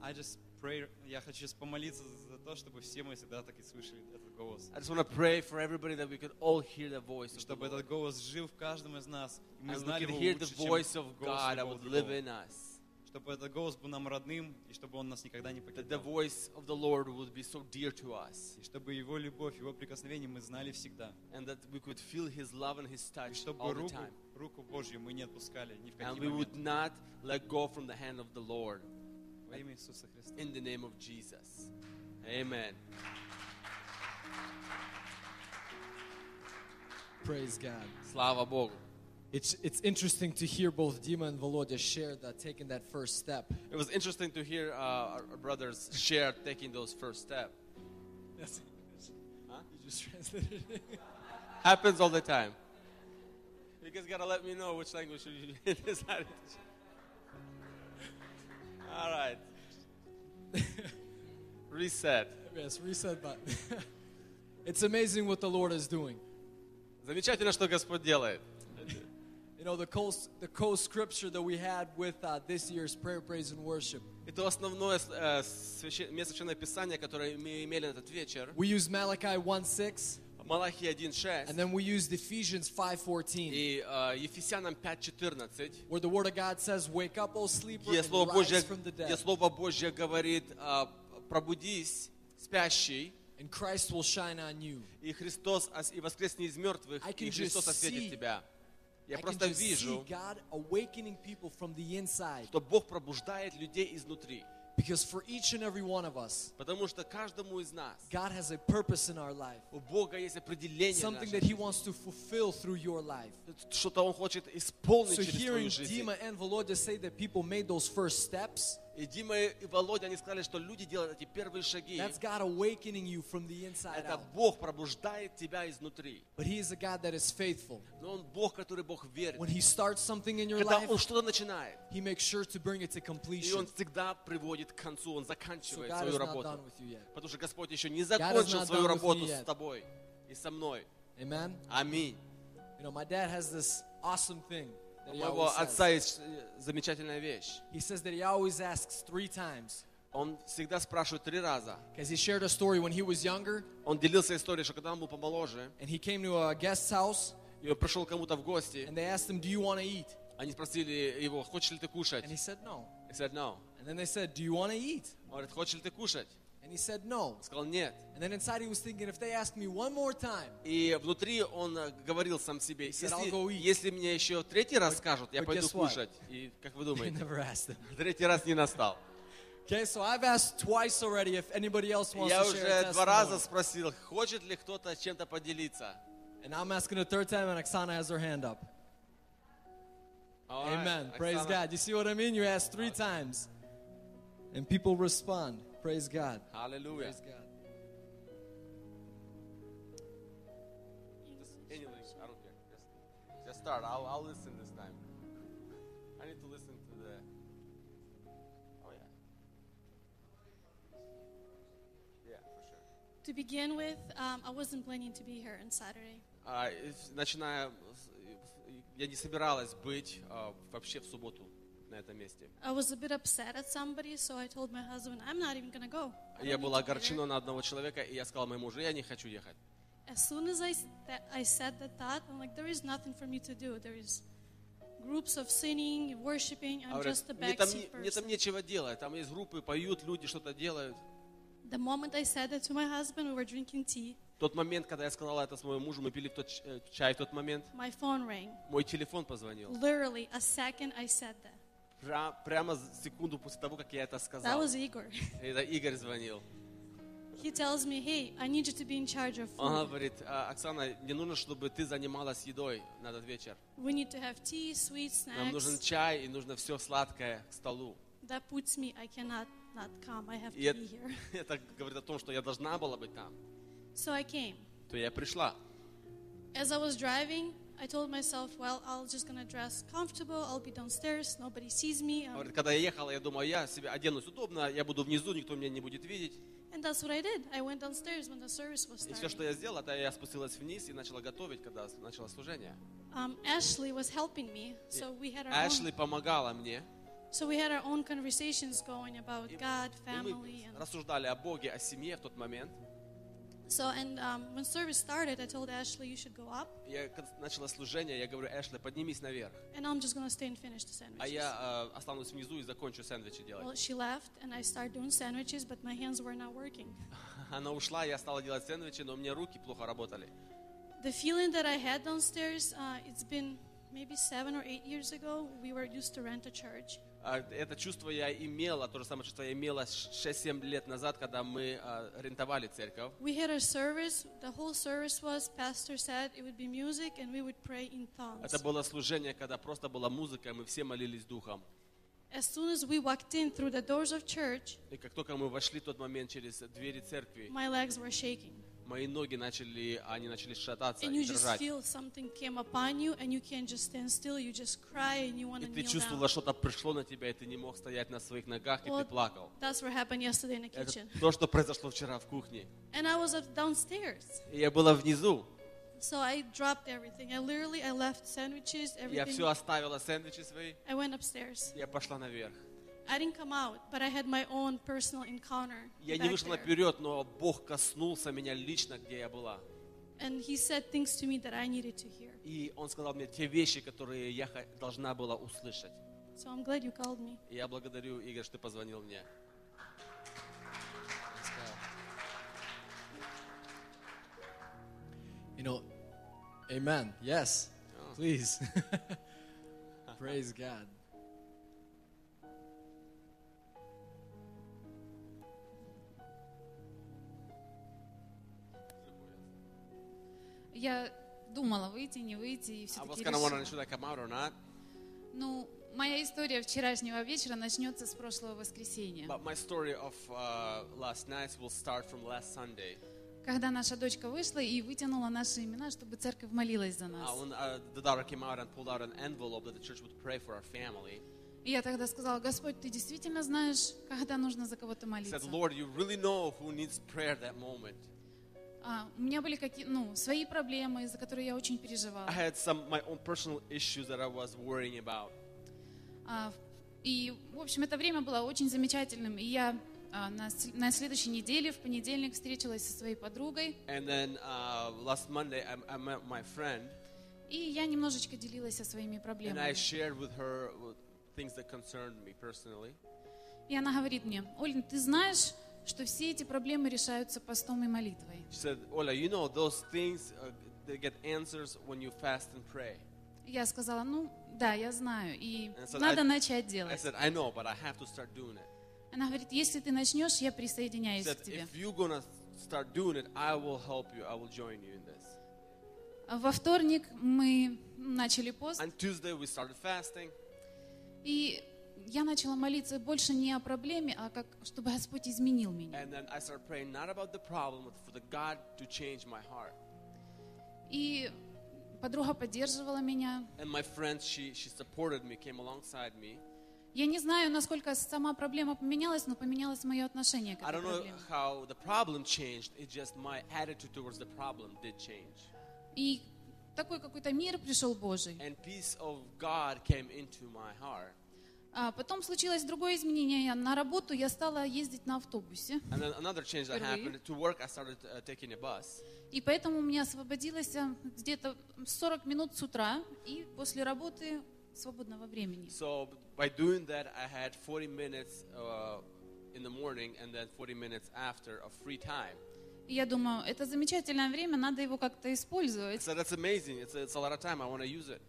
S15: I just pray, я хочу сейчас помолиться за то, чтобы все мы всегда так и слышали этот голос.
S6: I just want to pray for everybody that we could all hear the voice of the
S15: Чтобы
S6: Lord.
S15: этот голос жил в каждом из нас. И мы
S6: And we
S15: знали
S6: could
S15: его
S6: hear the
S15: лучше, чем
S6: voice of
S15: голос
S6: God that
S15: любого
S6: would live
S15: другого.
S6: in us.
S15: Чтобы этот голос был нам родным, и чтобы он нас никогда не
S6: That the
S15: покидал.
S6: voice of the Lord would be so dear to us.
S15: И чтобы его любовь, его прикосновение мы знали всегда.
S6: And that we could feel His love and His
S15: И
S6: touch
S15: чтобы
S6: all the
S15: руку,
S6: time.
S15: руку Божью мы не отпускали ни в
S6: And
S15: какие
S6: we would not let go from the hand of the Lord.
S15: Во имя Иисуса Христа.
S6: In the name of Jesus. Amen.
S5: Praise God.
S6: Слава Богу.
S5: It's, it's interesting to hear both Dima and Volodya share that taking that first step.
S6: It was interesting to hear uh, our, our brothers share taking those first steps. Huh?
S5: You just translated it.
S6: Happens all the time. You guys gotta let me know which language you decided to share. All right. Reset.
S5: Yes, reset button. it's amazing what the Lord is doing.
S6: Замечательно, что Господь делает.
S5: You know, the co the co scripture that we had with uh, this year's prayer, praise, and worship.
S6: И то основное э, священ- место Священного Писания, которое мы имели на этот вечер,
S5: We use Malachi 1 6.
S6: Малахии 1.6
S5: And then we used Ephesians 5:14,
S6: и э, Ефесянам 5.14,
S5: where the Word of God says, "Wake up, O sleeper,
S6: где
S5: and
S6: Слово Божье,
S5: rise from the
S6: где
S5: dead,
S6: Слово Божье говорит, а, пробудись, спящий,
S5: and Christ will shine on you."
S6: и Христос ос- и воскресни из мертвых,
S5: I can
S6: и Христос
S5: just
S6: осветит
S5: see-
S6: тебя. Я
S5: I can
S6: просто
S5: just see
S6: вижу,
S5: God awakening people from the inside,
S6: что Бог пробуждает людей изнутри.
S5: because for each and every one of us,
S6: Потому что каждому из нас
S5: God has a purpose in our life,
S6: у Бога есть определение
S5: something
S6: нашей
S5: that He
S6: жизни.
S5: wants to fulfill through your life.
S6: Что-то Он хочет исполнить
S5: So
S6: через
S5: hearing
S6: твою жизнь.
S5: Dima and Volodya say that people made those first steps,
S6: И Дима и Володя, они сказали, что люди делают эти первые шаги.
S5: that's God awakening you from the inside
S6: Это. Бог пробуждает тебя изнутри.
S5: But He is a God that is faithful.
S6: Но Он Бог, который Бог верит.
S5: When He starts something in your
S6: Когда
S5: life,
S6: Он что-то начинает,
S5: He makes sure to bring it to
S6: и Он
S5: completion.
S6: всегда приводит к концу, Он
S5: So
S6: заканчивает
S5: God
S6: свою
S5: is not
S6: работу.
S5: done with you yet.
S6: Потому что Господь еще не закончил свою работу с тобой и со мной.
S5: Amen.
S6: Аминь.
S5: You know, my dad has this awesome thing
S6: моего
S5: always says.
S6: отца есть э, замечательная вещь.
S5: He says that he always asks three times.
S6: Он всегда спрашивает три раза.
S5: Because he shared a story when he was younger,
S6: Он делился историей, что когда он был помоложе,
S5: and he came to a guest's house,
S6: и он пришел к кому-то в гости,
S5: and they asked him, "Do you want to eat?"
S6: они спросили его, хочешь ли ты кушать?
S5: And he said no.
S6: He said no.
S5: And then they said, "Do you want to eat?"
S6: Он говорит, хочешь ли ты кушать?
S5: And he said no.
S6: Он сказал, нет.
S5: And then inside he was thinking, if they ask me one more time,
S6: И внутри он э, говорил сам себе,
S5: said, "I'll go
S6: если,
S5: eat."
S6: если мне еще третий раз скажут, я
S5: but
S6: пойду
S5: guess what?
S6: кушать. И как вы
S5: they
S6: думаете?
S5: never asked him.
S6: Третий раз не настал.
S5: Okay, so I've asked twice already if anybody else wants
S6: Я
S5: to share a
S6: уже два раза
S5: testimony.
S6: спросил, хочет ли кто-то чем-то поделиться.
S5: And I'm asking a third time, and Oksana has her hand up.
S6: All right,
S5: Amen. Praise
S6: Оксана.
S5: God. You see what I mean? You ask three times, and people respond. Praise God.
S6: Аллилуйя.
S5: Praise God.
S6: Just English, I don't care. Just, just start. I'll, I'll listen this time. I need to listen to the. Oh yeah. Yeah, for sure.
S16: To begin with, um, I wasn't planning to be here on Saturday.
S6: А, и с- начиная, с- я не собиралась быть а, вообще в субботу На этом месте.
S16: I was a bit upset at somebody, so I told my husband, I'm not even gonna go. I
S6: Я была
S16: need to be here."
S6: огорчена на одного человека, и я сказал моему мужу, я не хочу ехать.
S16: As soon as I, s- that I said that thought, I'm like, there is nothing for me to do. There is groups of singing, worshiping. I'm
S6: А говорит,
S16: just a
S6: мне там,
S16: backseat
S6: мне там
S16: person.
S6: нечего делать, там есть группы, поют, люди что-то делают.
S16: The moment I said that to my husband, we were drinking tea.
S6: Тот момент, когда я сказала это своему мужу, мы пили тот э, чай в тот момент,
S16: My phone rang.
S6: мой телефон позвонил.
S16: Literally, a second I said that.
S6: Прямо секунду после того, как я это
S16: That
S6: сказал.
S16: was Igor.
S6: Это Игорь звонил.
S16: He tells me, hey, I need you to be in charge of food.
S6: говорит, «А, Оксана, мне нужно, чтобы ты занималась едой на этот вечер.
S16: We need to have tea, sweet
S6: Нам нужен
S16: snacks.
S6: чай и нужно все сладкое к столу.
S16: That puts me, I cannot not come. I have to be here.
S6: это говорит о том, что я должна была быть там.
S16: So I came.
S6: То я пришла.
S16: As I was driving, I told myself, well, I'll just gonna dress comfortable. I'll be downstairs. Nobody sees me. Um,
S6: Говорит, когда я ехала, я думаю, я себе оденусь удобно, я буду внизу, никто меня не будет видеть.
S16: and that's what I did. I went downstairs when the service was
S6: И все,
S16: starting.
S6: что я сделала, это я спустилась вниз и начала готовить, когда начало служение.
S16: Um, Ashley was helping me, so we had our
S6: Эшли
S16: own,
S6: помогала мне.
S16: so we had our own conversations going about God,
S6: И
S16: family,
S6: мы
S16: and
S6: рассуждали о Боге, о семье в тот момент.
S16: so. And um, when service started, I told Ashley, you should go up,
S6: Я когда начала служение, я говорю, Эшли, поднимись наверх.
S16: and I'm just gonna stay and finish the
S6: А
S16: sandwiches.
S6: я э, останусь внизу и закончу сэндвичи
S16: Well,
S6: делать.
S16: she left, and I started doing sandwiches, but my hands were not working.
S6: Она ушла, я стала делать сэндвичи, но у меня руки плохо работали.
S16: The feeling that I had downstairs, uh, it's been maybe seven or eight years ago. We were used to rent a church.
S6: А Это чувство я имела, то же самое чувство я имела 6-7 лет назад, когда мы а, арендовали церковь.
S16: We had a service. The whole service was, pastor said, it would be music, and we would pray in tongues.
S6: Это было служение, когда просто была музыка, и мы все молились духом.
S16: As soon as we walked in through the doors of church,
S6: И как только мы вошли в тот момент через двери церкви,
S16: my legs were shaking.
S6: Мои ноги начали, они начали шататься
S16: And
S6: и дрожать. И ты чувствовала, что-то пришло на тебя, и ты не мог стоять на своих ногах, и
S16: Well,
S6: ты плакал.
S16: That's what happened yesterday in the
S6: Это
S16: kitchen.
S6: то, что произошло вчера в кухне.
S16: And I was downstairs.
S6: И я была внизу.
S16: So I dropped everything. I literally, I left sandwiches,
S6: Я
S16: everything.
S6: все оставила, сэндвичи свои.
S16: I went upstairs.
S6: Я пошла наверх.
S16: I didn't come out, but I had my own personal encounter.
S6: Я не
S16: back
S6: вышла
S16: there.
S6: наперед, но Бог коснулся меня лично, где я была.
S9: And he said things to me that I needed to hear.
S6: И он сказал мне те вещи, которые я ха- должна была услышать.
S9: So I'm glad you called me.
S6: И я благодарю, Игорь, что ты позвонил мне.
S13: You know, amen. Yes, please. Praise God.
S17: Я думала, выйти, не выйти, и все-таки решила. Ну, моя история вчерашнего вечера начнется с прошлого воскресенья,
S6: But my story of uh, last night will start from last Sunday.
S17: когда наша дочка вышла и вытянула наши имена, чтобы церковь молилась за нас.
S6: Uh, when uh, the daughter came out and pulled out an envelope that the church would pray for our family.
S17: И я тогда сказала, Господь, ты действительно знаешь, когда нужно за кого-то молиться?
S6: said, Lord, you really know who needs prayer at that moment.
S17: А, у меня были какие, ну, свои проблемы, за которые я очень переживала.
S6: I had some my own personal issues that I was worrying about.
S17: А, и, в общем, это время было очень замечательным. И я а, на, на следующей неделе, в понедельник, встретилась со своей подругой.
S6: And then uh, last Monday, I, I met my friend,
S17: И я немножечко делилась со своими
S6: and I
S17: проблемами.
S6: shared with her uh, things that concerned me personally.
S17: И она говорит мне, Оль, ты знаешь, что все эти проблемы решаются постом и молитвой.
S6: She said, Ola, you know those things uh, they get answers when you fast and pray.
S17: Я сказала, ну, да, я знаю, и
S6: And I said,
S17: надо
S6: I,
S17: начать
S6: I
S17: делать.
S6: said, I know, but I have to start doing it.
S17: Она говорит, если ты начнешь, я
S6: She
S17: присоединяюсь
S6: said,
S17: к тебе.
S6: if you're gonna start doing it, I will help you. I will join you in this.
S17: А Во вторник мы начали пост,
S6: On Tuesday, we started fasting,
S17: и я начала молиться больше не о проблеме, а как, чтобы Господь изменил меня. И подруга поддерживала меня.
S6: And my friend, she she supported me, came alongside me.
S17: Я не знаю, насколько сама проблема поменялась, но поменялось мое отношение к этой проблеме. И такой какой-то мир пришел Божий.
S6: And peace of God came into my heart.
S17: А потом случилось другое изменение. На работу я стала ездить на автобусе.
S6: And then another change that
S17: Впервые.
S6: happened. To work, I started uh, taking a bus.
S17: И поэтому у меня освободилось а, где-то 40 минут с утра и после работы свободного времени.
S6: So by doing that, I had 40 minutes uh, in the morning and then 40 minutes after of free time.
S17: И я думаю, это замечательное время, надо его как-то
S6: I
S17: использовать.
S6: said, that's amazing. It's it's a lot of time. I want to use it.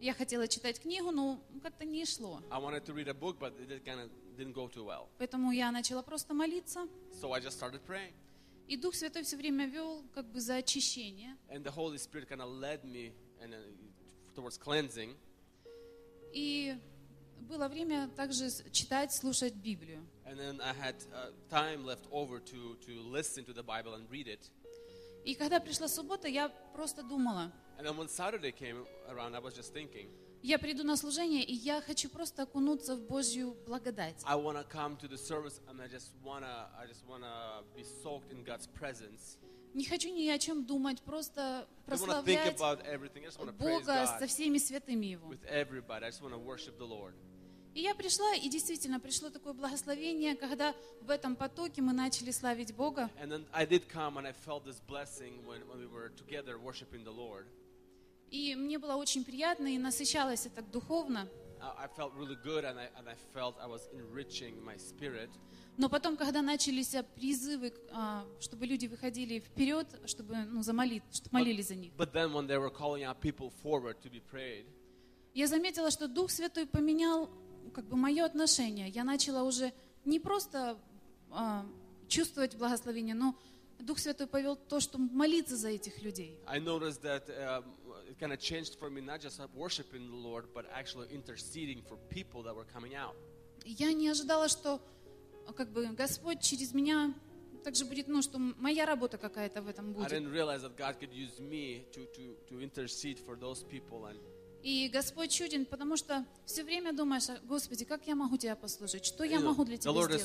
S17: Я хотела читать книгу, но как-то не шло.
S6: I wanted to read a book, but it kind of didn't go too well.
S17: Поэтому я начала просто молиться.
S6: So I just started praying.
S17: И Дух Святой все время вел как бы за очищение.
S6: And the Holy Spirit kind of led me and, uh, towards cleansing.
S17: И было время также читать, слушать Библию.
S6: And then I had uh, time left over to, to listen to the Bible and read it.
S17: И когда пришла суббота, я просто думала, Я приду на служение, и я хочу просто окунуться в Божью благодать.
S6: I want to come to the service and I just wanna, I just wanna be soaked in God's presence.
S17: Не хочу ни о чем думать, просто прославлять Бога со всеми святыми Его. И я пришла, и действительно пришло такое благословение, когда в этом потоке мы начали славить Бога. И мне было очень приятно, и насыщалось это так духовно. Но потом, когда начались а, призывы, а, чтобы люди выходили вперед, чтобы ну, замолить, чтобы молились за них,
S6: But then when they were calling out people forward to be prayed,
S17: я заметила, что Дух Святой поменял как бы мое отношение. Я начала уже не просто а, чувствовать благословение, но Дух Святой повел то, что молиться за этих людей.
S6: I noticed that um, it kind of changed for me not just worshiping the Lord, but actually interceding for people that were coming out.
S17: Я не ожидала, что а, как бы Господь через меня также будет, ну, что моя работа какая-то в этом
S6: I
S17: будет.
S6: didn't realize that God could use me to, to, to intercede for those people. And,
S17: И Господь чуден, потому что все время думаешь, «А, Господи, как я могу Тебя послужить? Что я могу для Тебя сделать?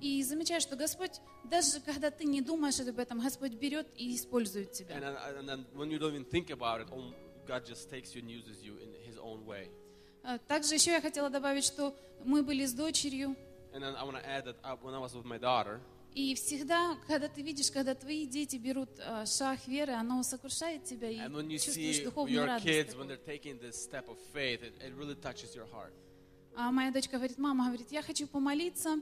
S6: I I?
S17: И замечаешь, что Господь, даже когда ты не думаешь об этом, Господь берет и использует тебя.
S6: and oh, God just takes you and uses you in His own way.
S17: А, Также еще я хотела добавить, что мы были с дочерью,
S6: And then I want to add that uh, when I was with my daughter,
S17: И всегда, когда ты видишь, когда твои дети берут а, шаг веры, оно сокрушает тебя и
S6: And when you
S17: чувствуешь
S6: see
S17: духовную
S6: your
S17: радость.
S6: kids when they're taking this step of faith, it, it really touches your heart.
S17: А моя дочка говорит, мама, говорит, я хочу помолиться, а,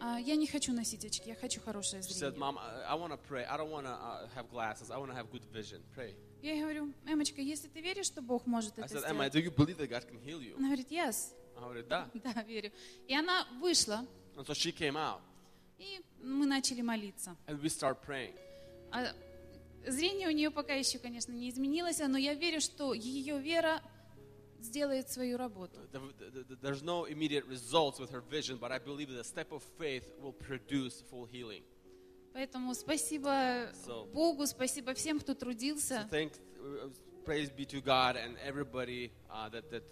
S17: я не хочу носить очки, я хочу хорошее
S6: She said,
S17: зрение.
S6: Mom, I, I want to pray. I don't want to uh, have glasses. I want to have good vision. Pray.
S17: Я ей говорю, Эмочка, если ты веришь, что Бог может
S6: I
S17: это
S6: said, Emma,
S17: сделать,
S6: do you believe that God can heal you?
S17: она говорит, yes,
S6: Она говорит, да.
S17: да, верю. И она вышла,
S6: And so she came out,
S17: и мы начали молиться.
S6: and we start praying.
S17: А зрение у нее пока еще, конечно, не изменилось, но я верю, что ее вера сделает свою работу.
S6: The- the- the- there's no immediate results with her vision, but I believe that the step of faith will produce full healing.
S17: Поэтому спасибо
S6: So-
S17: Богу, спасибо всем, кто трудился.
S6: Thank, uh, praise be to God and everybody uh, that that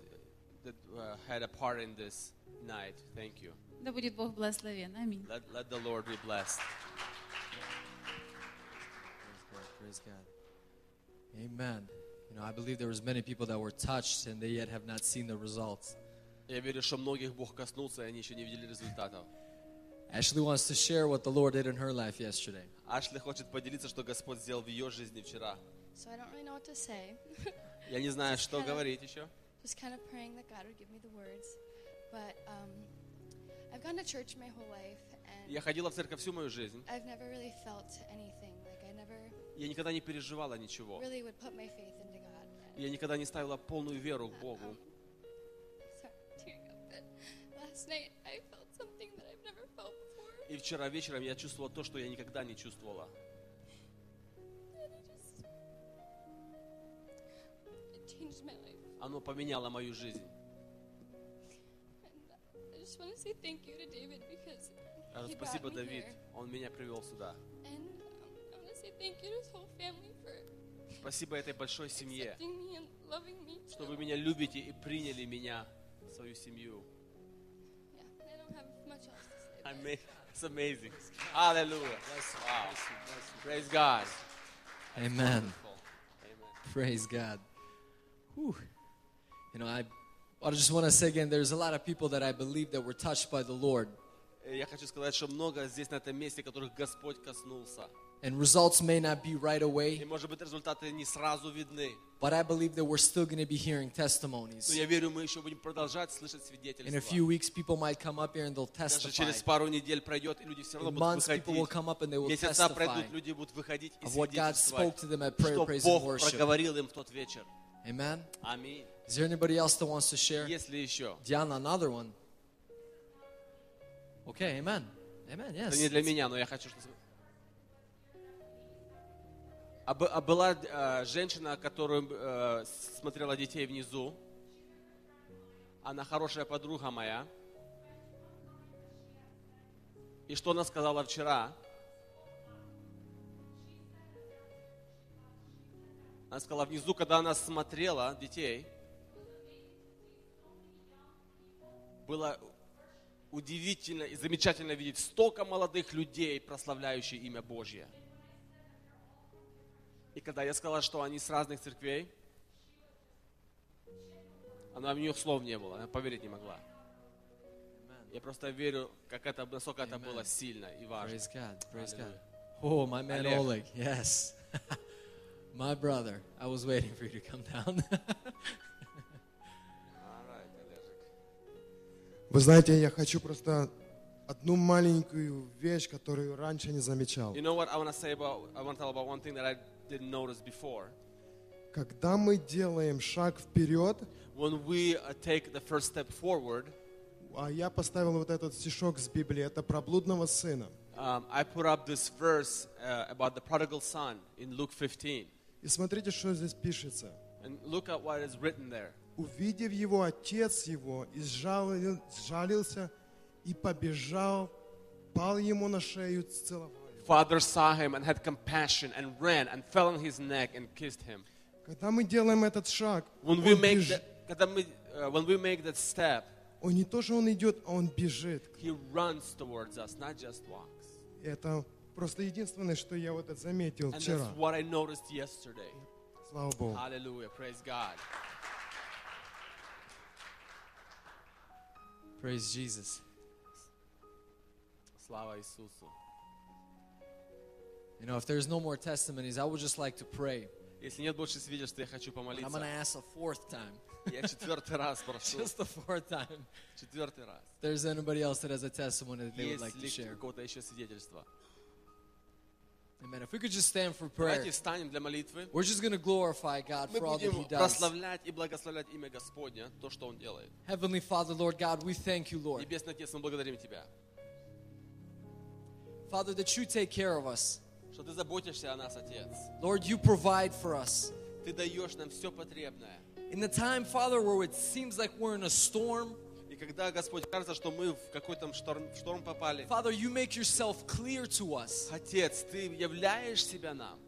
S6: that uh, had a part in this night. Thank you.
S17: Да будет Бог благословен. Аминь.
S6: Let, let the Lord be blessed.
S5: Praise God. Amen. You know, I believe there was many people that were touched and they yet have not seen the results.
S6: Я верю, что многих Бог коснулся, и они еще не видели результатов.
S5: Ashley wants to share what the Lord did in her life yesterday.
S6: Ашли хочет поделиться, что Господь сделал в ее жизни вчера.
S18: So I don't really know what to say.
S6: Я не знаю, что
S18: Kinda-
S6: говорить еще.
S18: Just kind of praying that God would give me the words. But um, I've gone to church my whole life, and
S6: Я ходила в церковь всю мою жизнь.
S18: I've never really felt anything. Like I never
S6: Я никогда не переживала ничего.
S18: really would put my faith.
S6: Я никогда не ставила полную веру к Богу. И вчера вечером я чувствовала то, что я никогда не чувствовала. Оно поменяло мою жизнь.
S18: Brought
S6: Спасибо, Давид. Он меня привел сюда. Спасибо этой большой семье, что вы меня любите и приняли меня, в свою семью. It's amazing. Hallelujah. Wow. Praise God.
S5: Amen. Praise God. Whew. You know, I, I just want to say again, there's a lot of people that I believe that were touched by the Lord.
S6: Э, Я хочу сказать, что много здесь, на этом месте, которых Господь коснулся.
S5: And results may not be right
S6: И,
S5: away,
S6: может быть, результаты не сразу видны.
S5: but I believe that we're still going to be hearing testimonies.
S6: Но я верю, мы еще будем продолжать слышать
S5: In a
S6: свидетельства.
S5: few weeks, people might come up here and they'll
S6: Даже
S5: testify.
S6: через пару недель пройдет, и люди все равно
S5: In
S6: будут
S5: months, people will
S6: выходить.
S5: come up and they will
S6: Месяца
S5: testify
S6: пройдут, люди будут выходить и
S5: of what God spoke
S6: свидетельствовать,
S5: to them at prayer,
S6: что
S5: praise, and
S6: Бог
S5: worship.
S6: проговорил им в тот вечер.
S5: Amen.
S6: Аминь.
S5: Is there anybody else that wants to share?
S6: Есть ли еще?
S5: Diana, another one. Okay, amen. Amen, yes.
S6: Это не для меня, но я хочу, чтобы... А, а была э, женщина, которая э, смотрела детей внизу. Она хорошая подруга моя. И что она сказала вчера? Она сказала, внизу, когда она смотрела детей, было удивительно и замечательно видеть столько молодых людей, прославляющих имя Божье. И когда я сказала, что они с разных церквей, она в нее слов не было, она поверить не могла. Я просто верю, как это, насколько это было сильно и важно.
S5: Praise God. Praise God. Oh, my man
S6: Олег.
S5: Oleg. Yes. my brother. I was waiting for you to come down.
S19: Вы знаете, я хочу просто одну маленькую вещь, которую раньше не замечал.
S6: You know what I want to say about, I want to tell about one thing that I didn't notice before.
S19: Когда мы делаем шаг вперед,
S6: When we uh, take the first step forward,
S19: а я поставил вот этот стишок с Библии, это про блудного сына.
S6: um, I put up this verse uh, about the prodigal son in Luke 15.
S19: И смотрите, что здесь пишется.
S6: And look at what is written there.
S19: Увидев его, отец его изжалил- сжалился и побежал, пал ему на шею, целовал.
S6: Father saw him and had compassion and ran and fell on his neck and kissed him.
S19: Когда мы делаем этот шаг,
S6: When we
S19: он,
S6: make
S19: беж-
S6: that, когда мы, uh, when we make that step,
S19: он не то, что он идет, а он бежит.
S6: he runs towards us, not just walks.
S19: Это просто единственное, что я вот это заметил
S6: And
S19: вчера.
S6: that's what I noticed yesterday.
S19: Слава Богу.
S6: Hallelujah. Praise God.
S5: Praise Jesus.
S6: Слава Иисусу.
S5: You know, if there's no more testimonies, I would just like to pray.
S6: Если нет больше свидетельств, я хочу
S5: But I'm
S6: помолиться.
S5: going to ask a fourth time.
S6: Я четвертый раз прошу.
S5: Just the fourth time.
S6: Четвертый раз.
S5: If there's anybody else that has a testimony that they would
S6: Есть
S5: like to
S6: ли
S5: share.
S6: у кого-то еще свидетельство?
S5: Amen. If we could just stand for prayer,
S6: Давайте встанем для молитвы.
S5: we're just going to glorify God
S6: Мы
S5: for all that
S6: будем
S5: He does.
S6: прославлять и благословлять имя Господня, то, что Он делает.
S5: Heavenly Father, Lord God, we thank you, Lord.
S6: Небесный Отец, мы благодарим Тебя,
S5: Father, that you take care of us.
S6: Что Ты заботишься о нас, Отец.
S5: Lord, you provide for us.
S6: Ты даешь нам все потребное.
S5: In the time, Father, where it seems like we're in a storm,
S6: И когда, Господь, кажется, что мы в какой-то шторм, в шторм попали,
S5: Father, you make yourself clear to us.
S6: Отец, Ты являешь себя нам.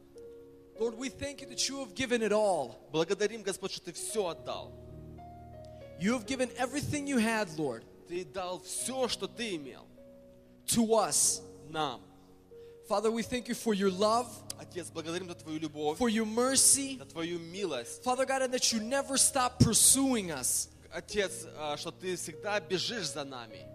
S5: Lord, we thank you that you have given it all.
S6: Благодарим, Господь, что Ты все отдал.
S5: You have given everything you had, Lord,
S6: Ты дал все, что Ты имел
S5: to us.
S6: нам.
S5: Father, we thank you for your love,
S6: Отец, благодарим за Твою любовь,
S5: for your mercy.
S6: за Твою милость.
S5: Father God, and that you never stop pursuing us.
S6: Отец, а, что Ты всегда бежишь за нами.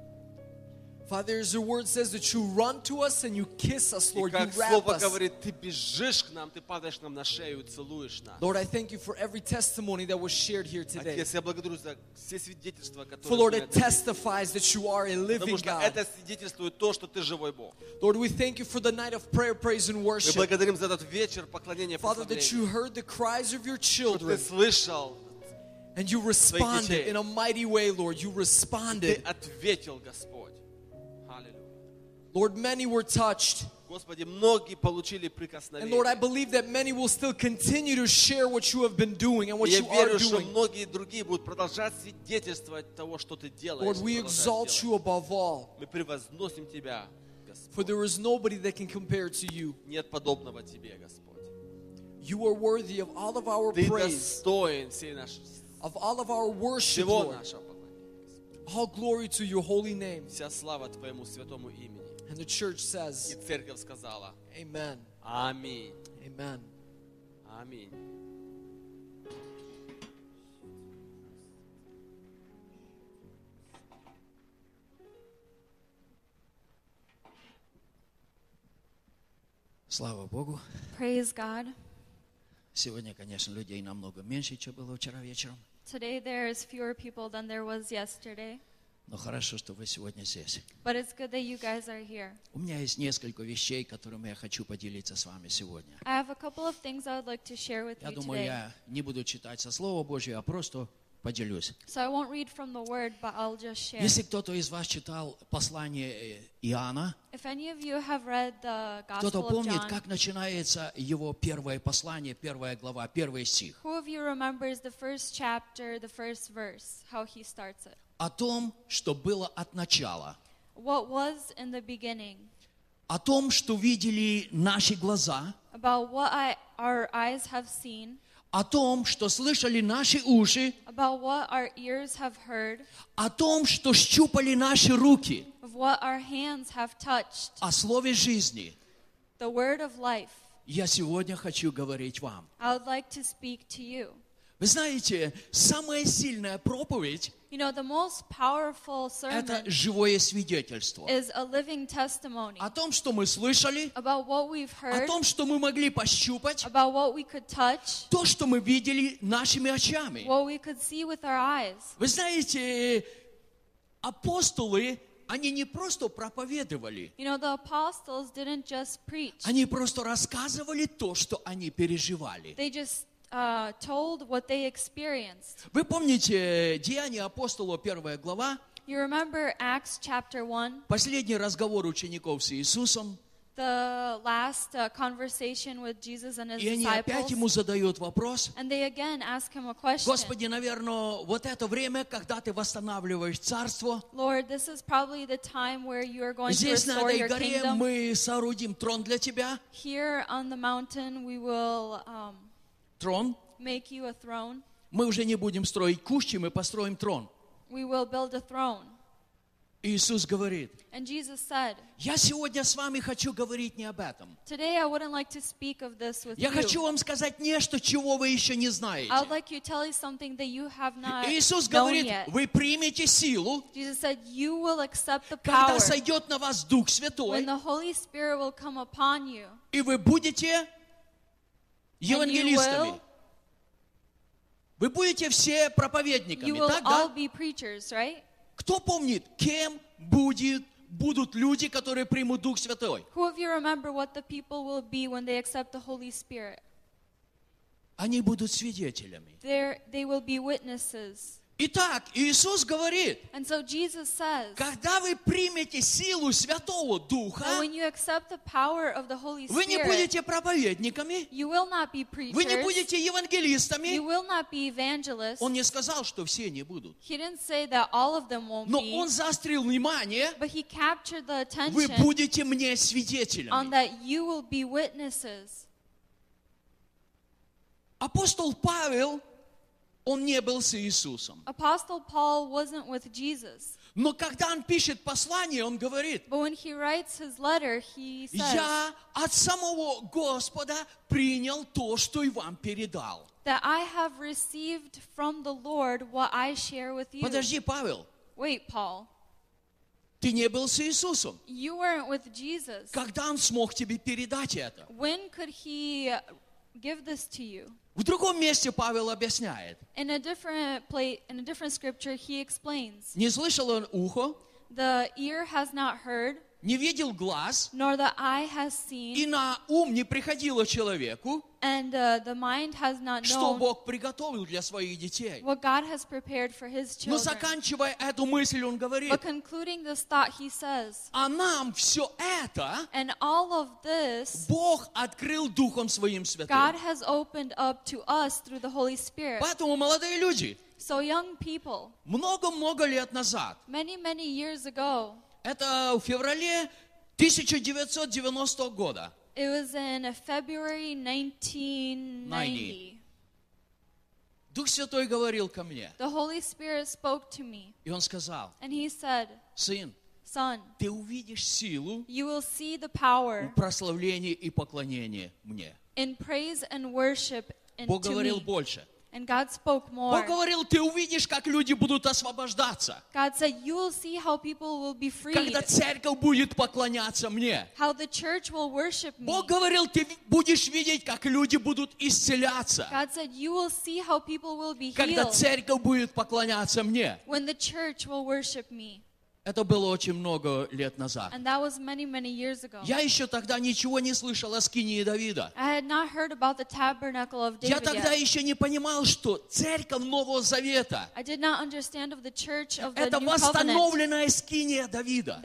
S5: Father, as your word says that you run to us and you kiss us,
S6: И
S5: Lord, you
S6: как
S5: wrap
S6: Слово
S5: us.
S6: говорит, Ты бежишь к нам, Ты падаешь к нам на шею и целуешь нас.
S5: Lord, I thank you for every testimony that was shared here today.
S6: Отец, я благодарю за все свидетельства,
S5: For
S6: которые
S5: Lord,
S6: были
S5: it
S6: отданы.
S5: testifies that you are a living
S6: Потому что
S5: God.
S6: это свидетельствует то, что Ты живой Бог.
S5: Lord, we thank you for the night of prayer, praise, and
S6: Мы
S5: worship.
S6: благодарим за этот вечер поклонения
S5: Father, that you
S6: прославления.
S5: heard the cries of your
S6: Что Ты
S5: children
S6: слышал,
S5: and you responded
S6: детей.
S5: in a mighty way, Lord. You
S6: Ты
S5: responded.
S6: ответил, Господь. Аллилуйя.
S5: Lord, many were touched.
S6: Господи, многие получили
S5: And Lord, I
S6: прикосновение.
S5: believe that many will still continue to share what you have been doing and what
S6: И я
S5: you are
S6: верю, что
S5: doing.
S6: многие другие будут продолжать свидетельствовать того, что Ты делаешь.
S5: Lord,
S6: и
S5: we
S6: продолжаешь
S5: exalt
S6: делать.
S5: you above all,
S6: Мы превозносим Тебя, Господь.
S5: for there is nobody that can compare to you.
S6: Нет подобного Тебе, Господь.
S5: You are worthy of all of our
S6: Ты
S5: praise,
S6: достоин всей нашей,
S5: of all of our worship,
S6: всего
S5: Lord.
S6: нашего поклонения.
S5: All glory to your holy name.
S6: Вся слава Твоему святому имени.
S5: And the church
S6: И
S5: says,
S6: церковь сказала,
S5: Amen.
S6: Аминь.
S5: Amen.
S6: Аминь.
S20: Слава Богу.
S3: Praise God.
S20: Сегодня, конечно, людей намного меньше, чем было вчера вечером.
S3: Today there's fewer people than there was yesterday,
S20: Но хорошо, что вы сегодня здесь. У меня есть несколько вещей, которыми я хочу поделиться с вами сегодня.
S3: Like
S20: Я думаю,
S3: today.
S20: я не буду читать со Слова Божьего, а просто поделюсь.
S3: So I won't read from the word, but I'll just share.
S20: Если кто-то из вас читал послание э, Иоанна, кто-то помнит, как начинается его первое послание, первая глава, первый стих.
S3: who of you remembers the first chapter, the first verse, how he starts it?
S20: О том, что было от начала.
S3: What was in the beginning?
S20: О том, что видели наши глаза.
S3: About what I, our eyes have seen,
S20: О том, что слышали наши уши.
S3: about what our ears have heard,
S20: О том, что щупали наши руки.
S3: of what our hands have touched,
S20: О слове жизни.
S3: the word of life.
S20: Я сегодня хочу говорить вам.
S3: I would like to speak to you.
S20: Вы знаете, самая сильная проповедь
S3: You know, the most powerful –
S20: это
S3: sermon
S20: живое свидетельство.
S3: is a living testimony
S20: О том, что мы слышали,
S3: about what we've
S20: о
S3: heard,
S20: том, что мы могли пощупать,
S3: about what we could touch,
S20: то, что мы видели нашими очами.
S3: what we could see with our eyes.
S20: Вы знаете, апостолы, они не просто проповедовали,
S3: You know, the apostles didn't just preach,
S20: они просто рассказывали то, что они переживали.
S3: they just uh, told what they experienced.
S20: Вы помните Деяния апостола, первая глава,
S3: You remember Acts chapter 1,
S20: последний разговор учеников с Иисусом,
S3: the last uh, conversation with Jesus and his
S20: и они опять ему
S3: disciples?
S20: задают вопрос,
S3: And they again ask him a question.
S20: Господи, наверное, вот это время, когда ты восстанавливаешь царство,
S3: Lord, this is probably the time where you are going to
S20: здесь на
S3: restore
S20: этой
S3: your
S20: горе
S3: kingdom.
S20: мы соорудим трон для тебя,
S3: Here on the mountain, we will um,
S20: трон.
S3: make you a throne.
S20: Мы уже не будем строить кущи, мы построим трон.
S3: We will build a throne.
S20: Иисус говорит,
S3: And Jesus said,
S20: я сегодня с вами хочу говорить не об этом.
S3: Today I wouldn't like to speak of this with
S20: Я
S3: you.
S20: хочу вам сказать нечто, чего вы еще не знаете.
S3: I like you to tell you something that you have not
S20: Иисус
S3: known
S20: говорит,
S3: yet.
S20: вы примете силу,
S3: Jesus said, you will accept the
S20: когда
S3: power
S20: сойдет на вас Дух Святой,
S3: when the Holy Spirit will come upon you.
S20: и вы будете евангелистами. Вы будете все проповедниками, так, да?
S3: right?
S20: Кто помнит, кем будет, будут люди, которые примут Дух Святой? Они будут свидетелями.
S3: They're, they will be witnesses.
S20: Итак, Иисус говорит,
S3: And so Jesus says
S20: когда вы примете силу Святого Духа,
S3: that when you accept the power of the Holy
S20: вы не
S3: Spirit,
S20: будете проповедниками,
S3: you will not be
S20: вы не будете евангелистами.
S3: you will not be evangelists.
S20: Он не сказал, что все не будут.
S3: He didn't say that all of them won't
S20: Но
S3: be,
S20: он заострил внимание,
S3: but he captured the
S20: вы будете мне
S3: on
S20: свидетелями.
S3: that you will be witnesses.
S20: Апостол Павел, он не был с Иисусом.
S3: Apostle Paul wasn't with Jesus,
S20: Но когда он пишет послание, он говорит,
S3: but when he writes his letter, he says
S20: я от самого Господа принял то, что и вам передал.
S3: that I have received from the Lord what I share with you.
S20: Подожди, Павел,
S3: Wait, Paul,
S20: ты не был с Иисусом.
S3: you weren't with Jesus.
S20: Когда он смог тебе передать это?
S3: When could he give this to you?
S20: В другом месте Павел объясняет.
S3: In a different place, in a different scripture, he explains,
S20: Не слышал он ухо,
S3: "The ear has not heard,
S20: Не видел глаз,
S3: nor the eye has
S20: и
S3: seen,
S20: на ум не приходило человеку,
S3: and uh, the mind has not
S20: что
S3: known
S20: Бог приготовил для своих детей.
S3: what God has prepared for His
S20: Но
S3: children."
S20: заканчивая эту мысль, он говорит,
S3: But concluding this thought, he says,
S20: а нам все это
S3: "And all of this,
S20: Бог открыл Духом Своим
S3: God
S20: Святым.
S3: has opened up to us through the Holy Spirit."
S20: Поэтому, молодые люди,
S3: So, young people,
S20: много-много лет назад,
S3: many many years ago,
S20: это в феврале 1990 года,
S3: it was in February 1990.
S20: Дух Святой говорил ко мне,
S3: The Holy Spirit spoke to me,
S20: и Он сказал,
S3: and He said,
S20: сын,
S3: Son,
S20: ты увидишь силу
S3: you will see the
S20: в
S3: power
S20: прославлении и поклонении мне.
S3: in praise and worship
S20: Бог говорил
S3: me.
S20: больше.
S3: And God spoke more.
S20: Бог говорил, ты увидишь, как люди будут освобождаться,
S3: God said, You will see how people will be freed,
S20: когда церковь будет поклоняться мне.
S3: how the church will worship me.
S20: Бог говорил, ты будешь видеть, как люди будут исцеляться,
S3: God said, You will see how people will be
S20: когда
S3: healed
S20: церковь будет поклоняться мне.
S3: when the church will worship me.
S20: Это было очень много лет назад.
S3: And that was many, many years ago.
S20: Я еще тогда ничего не слышал о скинии Давида.
S3: I had not heard about the tabernacle of
S20: Я тогда
S3: yet.
S20: еще не понимал, что церковь Нового Завета
S3: I did not understand of the church of – the
S20: это восстановленная скиния Давида.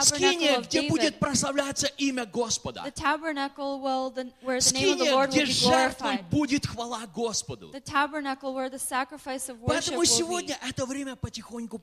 S20: Скиния, где
S3: David.
S20: будет прославляться имя Господа. Скиния, где жертвой будет хвала Господу. Поэтому сегодня это время потихоньку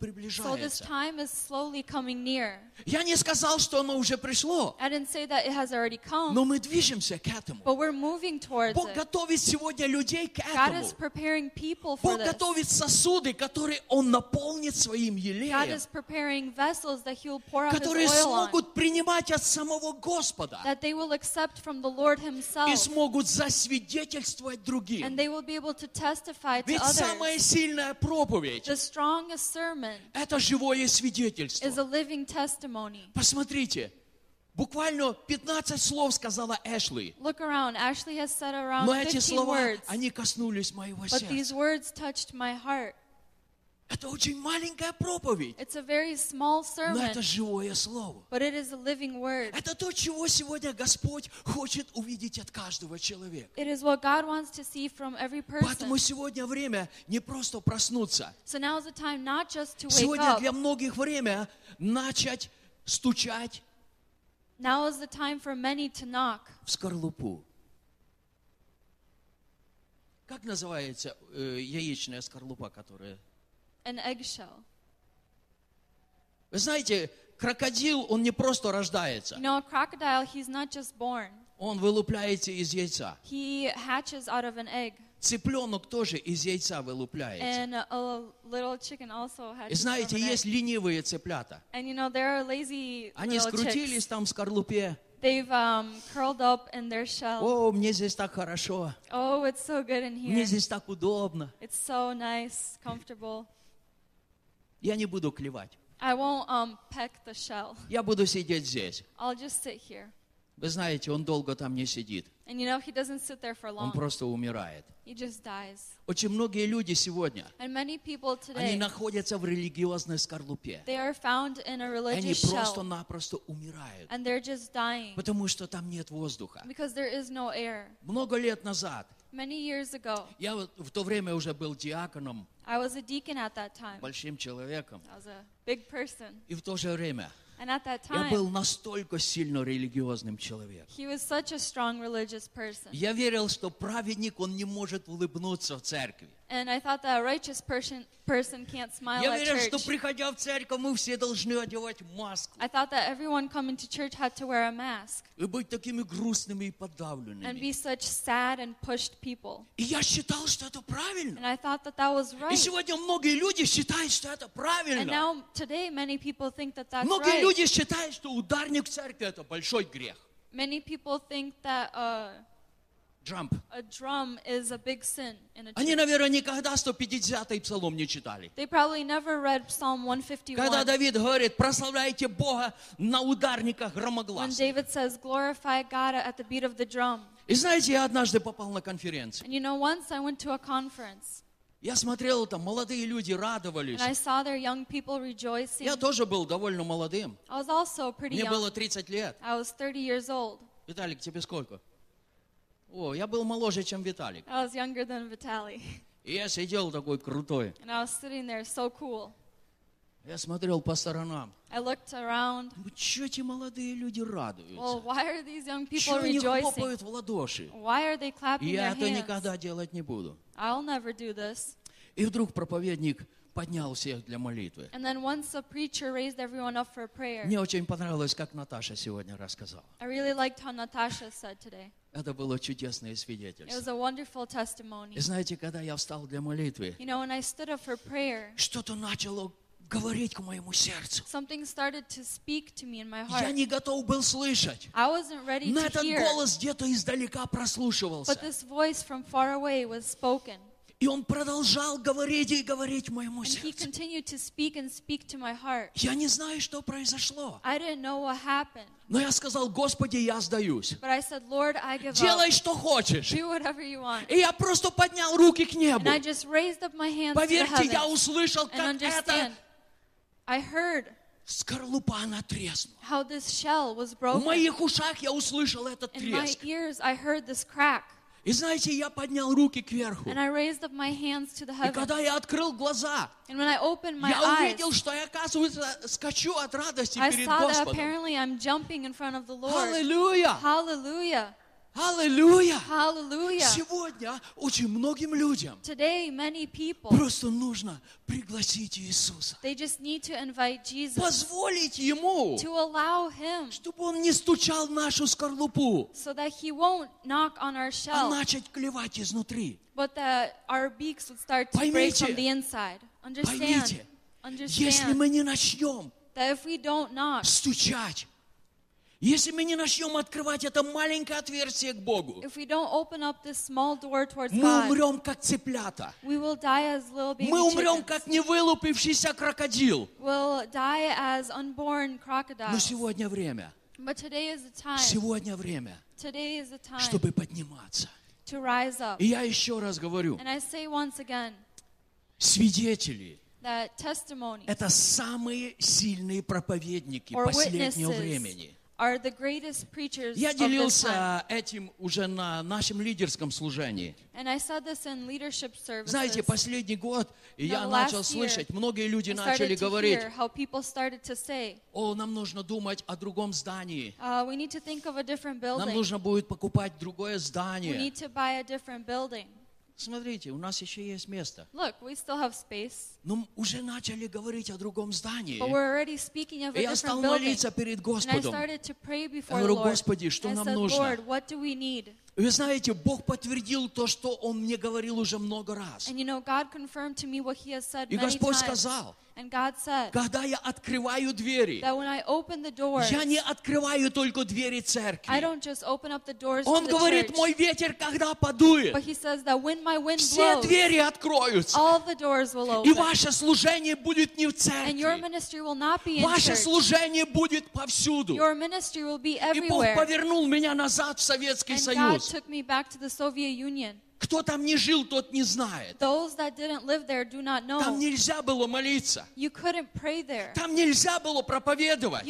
S3: So this
S20: приближается.
S3: time is slowly coming near.
S20: Я не сказал, что оно уже пришло,
S3: I didn't say that it has already come,
S20: но мы движемся к этому.
S3: but we're moving towards
S20: Бог
S3: it.
S20: готовит сегодня людей к
S3: God
S20: этому.
S3: is preparing people for
S20: Бог
S3: this.
S20: готовит сосуды, которые Он наполнит своим
S3: God
S20: елеем,
S3: is preparing vessels that He will pour out His
S20: которые
S3: oil on,
S20: смогут принимать от самого Господа
S3: that they will accept from the Lord
S20: и
S3: Himself,
S20: смогут засвидетельствовать другим.
S3: and they will be able to testify to
S20: Ведь самая
S3: others.
S20: сильная проповедь
S3: The strongest sermon –
S20: это живое
S3: is
S20: свидетельство. Посмотрите, буквально 15 слов сказала Эшли,
S3: Look around. Ashley has said around
S20: но эти
S3: 15
S20: слова,
S3: words,
S20: они коснулись моего
S3: but these
S20: сердца.
S3: words touched my heart.
S20: Это очень маленькая проповедь,
S3: It's a very small
S20: но
S3: sermon,
S20: это живое слово.
S3: but it is a living word.
S20: Это то, чего сегодня Господь хочет увидеть от каждого человека.
S3: It is what God wants to see from every person.
S20: Поэтому сегодня время не просто проснуться.
S3: So now is the time not just to wake
S20: Сегодня
S3: up.
S20: для многих время начать стучать
S3: Now is the time for many to knock.
S20: в скорлупу. Как называется э, яичная скорлупа, которая...
S3: An eggshell.
S20: Вы знаете, крокодил, он не просто рождается.
S3: You know, a crocodile, he's not just born.
S20: Он вылупляется из яйца.
S3: He hatches out of an egg.
S20: Цыпленок тоже из яйца вылупляется.
S3: And a, a little chicken also
S20: И
S3: hatches from
S20: знаете,
S3: an egg.
S20: есть ленивые цыплята.
S3: And you know, there are lazy
S20: Они
S3: little
S20: скрутились
S3: chicks.
S20: там в скорлупе.
S3: They've um, curled up in their shell.
S20: О, мне здесь так хорошо.
S3: Oh, it's so good in
S20: Мне
S3: here.
S20: здесь так удобно.
S3: It's so nice, comfortable.
S20: Я не буду клевать.
S3: I won't um, peck the shell.
S20: Я буду сидеть здесь.
S3: I'll just sit here.
S20: Вы знаете, он долго там не сидит.
S3: And you know, he doesn't sit there for
S20: Он
S3: long.
S20: просто умирает.
S3: He just dies.
S20: Очень многие люди сегодня,
S3: And many people
S20: они
S3: today,
S20: находятся в религиозной скорлупе.
S3: they are found in a
S20: Они
S3: religious shell.
S20: просто-напросто умирают,
S3: And they're just dying
S20: потому что там нет воздуха.
S3: because there is no air.
S20: Много лет назад,
S3: Many years ago,
S20: я вот в то время уже был диаконом,
S3: I was a deacon at that time.
S20: большим человеком,
S3: I was a big person.
S20: и в то же время
S3: And at that
S20: я был
S3: time,
S20: настолько сильно религиозным человеком.
S3: he was such a strong religious person.
S20: Я верил, что праведник, он не может улыбнуться в церкви.
S3: And I thought that a righteous person, person can't smile
S20: Я
S3: at
S20: верил, что
S3: church.
S20: приходя в церковь, мы все должны одевать маску
S3: I thought that everyone coming to church had to wear a mask
S20: и быть такими грустными и
S3: and
S20: подавленными.
S3: be such sad and pushed people.
S20: И я считал, что это правильно.
S3: And I thought that that was
S20: И
S3: right.
S20: сегодня многие люди считают, что это
S3: And
S20: правильно.
S3: now, today, many people think that that's
S20: Многие
S3: right.
S20: Люди считают, что ударник в церкви это большой грех.
S3: Many people think that uh,
S20: Джамп.
S3: a drum is a big sin in a
S20: Они,
S3: church.
S20: наверное, никогда 150-й псалом не читали.
S3: They probably never read Psalm
S20: Когда
S3: 151.
S20: Давид говорит, прославляйте Бога на ударниках
S3: When
S20: громогласно.
S3: David says, glorify God at the beat of the drum.
S20: И знаете, я однажды попал на конференцию.
S3: And you know, once I went to a conference
S20: Я смотрел, там молодые люди радовались. Я тоже был довольно молодым. Мне было 30 лет.
S3: I was 30 years old.
S20: Виталик, тебе сколько? О, я был моложе, чем Виталик.
S3: I was younger than Vitaly.
S20: И я сидел такой крутой.
S3: And I was sitting there so cool.
S20: Я смотрел по сторонам.
S3: I looked around.
S20: Что эти молодые люди радуются?
S3: Well, why are these young people
S20: Чего они хлопают в ладоши?
S3: Why are they clapping
S20: я
S3: their
S20: это
S3: hands?
S20: никогда делать не буду.
S3: I'll never do this.
S20: И вдруг проповедник поднял всех для молитвы.
S3: And then once a preacher raised everyone up for prayer,
S20: Мне очень понравилось, как Наташа сегодня рассказала.
S3: I really liked how Natasha said today.
S20: Это было чудесное
S3: It was
S20: свидетельство.
S3: a wonderful testimony.
S20: И знаете, когда я встал для молитвы,
S3: You know, when I stood up for prayer,
S20: что-то начало говорить к моему сердцу.
S3: something started to speak to me in my
S20: Я
S3: heart.
S20: не готов был слышать.
S3: I wasn't ready
S20: Но
S3: to
S20: этот
S3: hear,
S20: голос где-то издалека
S3: but
S20: прослушивался.
S3: this voice from far away was spoken.
S20: И он продолжал говорить и говорить моему
S3: And he
S20: сердцу.
S3: continued to speak and speak to my heart.
S20: Я не знаю, что произошло.
S3: I didn't know what happened,
S20: Но я сказал, Господи, я сдаюсь.
S3: but I said, Lord, I give
S20: Делай,
S3: up.
S20: что хочешь.
S3: Do whatever you want.
S20: И я просто поднял руки к небу.
S3: And I just raised up my hands to the
S20: Поверьте, я услышал, как это
S3: I heard
S20: скорлупа, она треснула.
S3: how this shell was
S20: В
S3: broken.
S20: моих ушах я услышал этот
S3: In my
S20: треск.
S3: ears, I heard this crack.
S20: И знаете, я поднял руки кверху.
S3: And I raised up my hands to the
S20: И
S3: heavens.
S20: когда я открыл глаза,
S3: And when I opened my
S20: я
S3: eyes,
S20: увидел, что я, оказывается, скачу от радости
S3: I
S20: перед
S3: saw that
S20: Господом.
S3: apparently I'm jumping in front of the Lord.
S20: Аллилуйя!
S3: Hallelujah.
S20: Аллилуйя! Сегодня очень многим людям
S3: Today, many people,
S20: просто нужно пригласить Иисуса.
S3: they just need to invite Jesus,
S20: Позволить Ему,
S3: to allow Him,
S20: чтобы Он не стучал в нашу скорлупу,
S3: so that He won't knock on our
S20: а
S3: shell,
S20: начать клевать изнутри.
S3: but that our beaks would start to break
S20: Поймите,
S3: from the inside. Understand,
S20: Поймите, если
S3: understand
S20: мы не начнем
S3: that if we don't knock,
S20: стучать, если мы не начнем открывать это маленькое отверстие к Богу, мы умрем как цыплята. Мы умрем как невылупившийся крокодил. Но сегодня время, сегодня время, чтобы подниматься. И я еще раз говорю, свидетели это самые сильные проповедники последнего времени.
S3: Are the greatest preachers
S20: Я
S3: of this time.
S20: делился этим уже на нашем лидерском служении.
S3: And I said this in leadership services.
S20: Знаете, последний год,
S3: You
S20: я начал
S3: year,
S20: слышать, многие люди начали говорить,
S3: say,
S20: о, нам нужно думать о другом здании.
S3: uh, we need to think of a different
S20: Нам
S3: building.
S20: нужно будет покупать другое
S3: We
S20: здание.
S3: need to buy a different building.
S20: Смотрите, у нас еще есть место.
S3: Look, we still have space,
S20: Но уже начали говорить о другом здании.
S3: but we're already speaking of
S20: И
S3: a
S20: я
S3: different
S20: стал
S3: building.
S20: молиться перед
S3: And I
S20: Господом.
S3: started to pray
S20: Я
S3: before the
S20: говорю. Господи, что
S3: And
S20: нам
S3: said,
S20: нужно?
S3: Lord, what do we need?
S20: Вы знаете, Бог подтвердил то, что Он мне говорил уже много раз.
S3: And you know, God confirmed to me what He has said
S20: И
S3: many
S20: Господь
S3: times.
S20: сказал,
S3: And God said
S20: когда я открываю двери,
S3: that when I open the doors,
S20: я не открываю только двери
S3: I
S20: церкви.
S3: don't just open up the doors
S20: Он
S3: to the
S20: говорит,
S3: church,
S20: мой ветер, когда подует,
S3: but He says that when my wind
S20: все
S3: blows,
S20: двери откроются.
S3: all the doors will
S20: И
S3: open.
S20: ваше служение будет не в
S3: And your
S20: церкви.
S3: ministry will not be in
S20: Ваше
S3: church.
S20: служение будет повсюду.
S3: Your ministry will be
S20: И Бог
S3: everywhere.
S20: повернул меня назад в Советский
S3: And God
S20: Союз.
S3: took me back to the Soviet Union.
S20: Кто там не жил, тот не знает.
S3: Those that didn't live there do not know.
S20: Там нельзя было молиться. Там нельзя было проповедовать.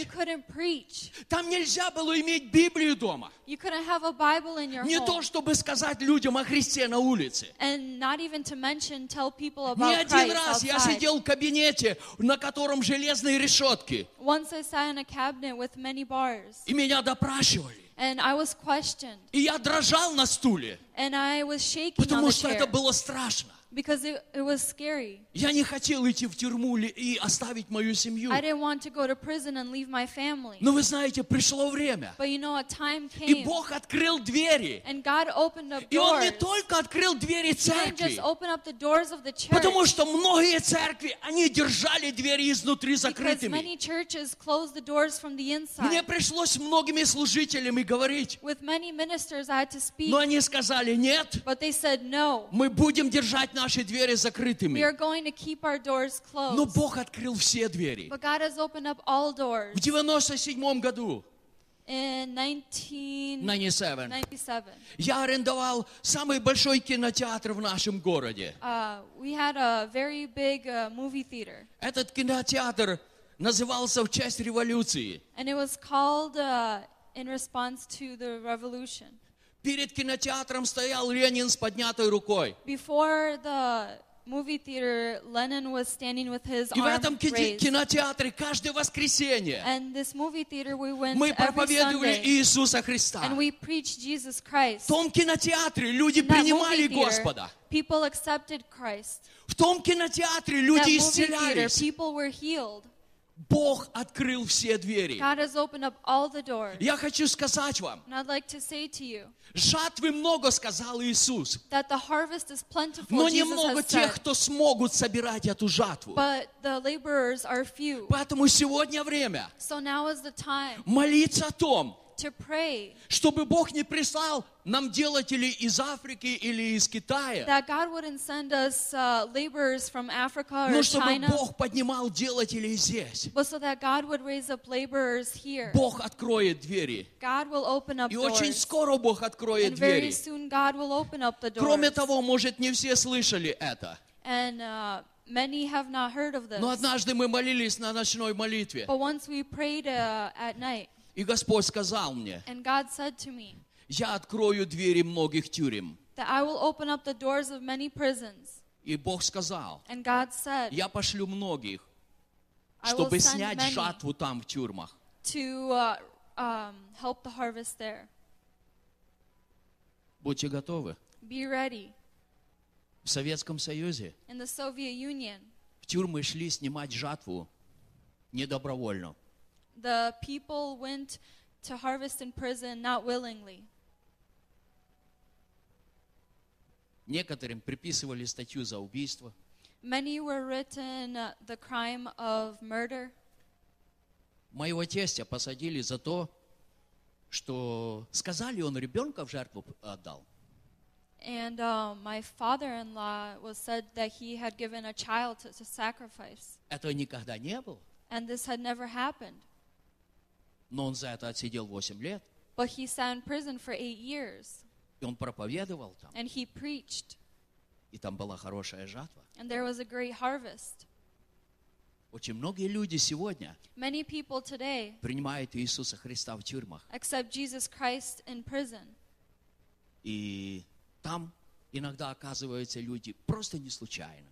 S20: Там нельзя было иметь Библию дома. Не то, чтобы сказать людям о Христе на улице.
S3: And not even to mention tell people
S20: Не
S3: about
S20: один
S3: Christ
S20: раз я
S3: outside.
S20: сидел в кабинете, на котором железные решетки,
S3: Once I sat in a cabinet with many bars,
S20: и меня допрашивали.
S3: And I was questioned,
S20: И я дрожал на стуле,
S3: and I was shaking on
S20: потому
S3: the
S20: что
S3: chair
S20: это было страшно.
S3: Because it, it was scary.
S20: Я не хотел идти в тюрьму и оставить мою семью.
S3: I didn't want to go to prison and leave my family.
S20: Но вы знаете, пришло время.
S3: But you know, a time
S20: И
S3: came,
S20: Бог открыл двери.
S3: and God opened up
S20: И Он
S3: doors.
S20: не только открыл двери
S3: He didn't
S20: церкви,
S3: just open up the doors of the church.
S20: потому что многие церкви, они держали двери изнутри
S3: Because
S20: закрытыми.
S3: many churches closed the doors from the
S20: Мне
S3: inside.
S20: пришлось с многими служителями говорить,
S3: With many ministers, I had to speak,
S20: но они сказали, нет,
S3: but they said no.
S20: мы будем держать наши двери
S3: We
S20: закрытыми.
S3: are going to keep our doors
S20: Но. Бог открыл все двери.
S3: But God has opened up all
S20: В
S3: doors.
S20: 97 году,
S3: In
S20: 97,
S3: 1997,
S20: я арендовал самый большой кинотеатр в нашем городе.
S3: uh, we had a very big uh, movie theater,
S20: Этот кинотеатр назывался в честь революции.
S3: and it was called uh, in response to the revolution.
S20: Перед кинотеатром стоял Ленин с поднятой рукой.
S3: Before the movie theater, Lenin was standing with his
S20: И в этом
S3: raised.
S20: кинотеатре каждое воскресенье
S3: And this movie theater, we went
S20: мы
S3: every
S20: проповедовали
S3: Sunday,
S20: Иисуса Христа.
S3: and we preached Jesus Christ.
S20: В том кинотеатре люди
S3: In
S20: принимали
S3: theater,
S20: Господа.
S3: people accepted Christ.
S20: В том кинотеатре люди
S3: theater,
S20: исцелялись.
S3: people were healed.
S20: Бог открыл все двери.
S3: God has opened up all the doors.
S20: Я хочу сказать вам,
S3: And I'd like to say to you
S20: жатвы много, сказал Иисус.
S3: that the harvest is plentiful,
S20: Но немного тех, кто смогут собирать эту жатву.
S3: but the laborers are few.
S20: Поэтому сегодня время
S3: So now is the time
S20: молиться о том,
S3: to pray
S20: чтобы Бог не прислал нам делателей из Африки или из Китая,
S3: that God wouldn't send us uh, laborers from Africa or
S20: но чтобы
S3: China,
S20: Бог поднимал делателей здесь.
S3: but so that God would raise up laborers here.
S20: Бог откроет двери.
S3: God will open up
S20: И очень
S3: doors.
S20: скоро Бог откроет
S3: And very
S20: двери.
S3: soon God will open up the
S20: Кроме
S3: doors.
S20: того, может, не все слышали это.
S3: And uh, many have not heard of this.
S20: Но однажды мы молились на ночной молитве.
S3: But once we prayed uh, at night,
S20: И Господь сказал мне,
S3: me
S20: я открою двери многих тюрем. И Бог сказал,
S3: said,
S20: я пошлю многих, чтобы снять жатву там в тюрьмах.
S3: to uh, um.
S20: Будьте готовы.
S3: Be ready.
S20: В Советском Союзе
S3: In the Soviet Union,
S20: в тюрьмы шли снимать жатву недобровольно.
S3: the people went to harvest in prison not willingly.
S20: Некоторым приписывали статью за убийство.
S3: Many were written uh, the crime of murder.
S20: Моего тестя посадили за то, что сказали, он ребенка в жертву отдал.
S3: And uh, my father-in-law was said that he had given a child to, to sacrifice,
S20: Этого никогда не было.
S3: and this had never happened.
S20: Но он за это отсидел 8 лет.
S3: But he sat in prison for eight years,
S20: И он проповедовал там.
S3: and he preached,
S20: И там была хорошая жатва.
S3: and there was a great harvest.
S20: Очень многие люди сегодня
S3: Many people today
S20: принимают Иисуса Христа в тюрьмах.
S3: accept Jesus Christ in prison,
S20: И там иногда оказываются люди просто не случайно.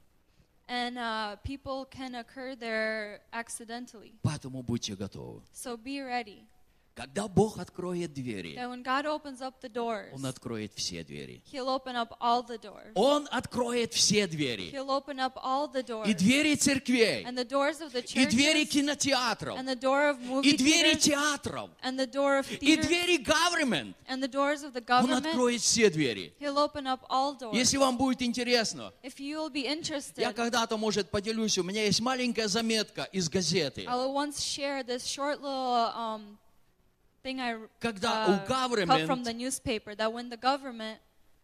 S3: and uh, people can occur there accidentally.
S20: Поэтому будьте готовы.
S3: So be ready.
S20: Когда Бог откроет двери,
S3: doors,
S20: Он откроет все двери. Он откроет все двери.
S3: Doors.
S20: И двери церквей,
S3: the
S20: и двери
S3: churches,
S20: кинотеатров, и двери театров, и двери government. Он откроет все двери. Если вам будет интересно, я когда-то, может, поделюсь, у меня есть маленькая заметка из газеты.
S3: I will once share this short little um, thing I
S20: Когда
S3: uh,
S20: у
S3: cut
S20: government-
S3: from the newspaper that when the government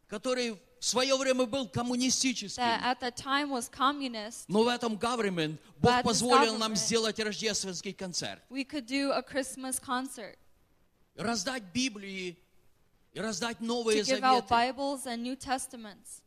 S20: который в свое время был коммунистическим.
S3: that at the time was communist,
S20: Но в этом government
S3: But
S20: Бог
S3: this
S20: позволил нам
S3: government-
S20: сделать рождественский концерт.
S3: we could do a Christmas concert
S20: Раздать Библии и раздать
S3: to
S20: Новые
S3: give out
S20: Заветы.
S3: Bibles and New Testaments.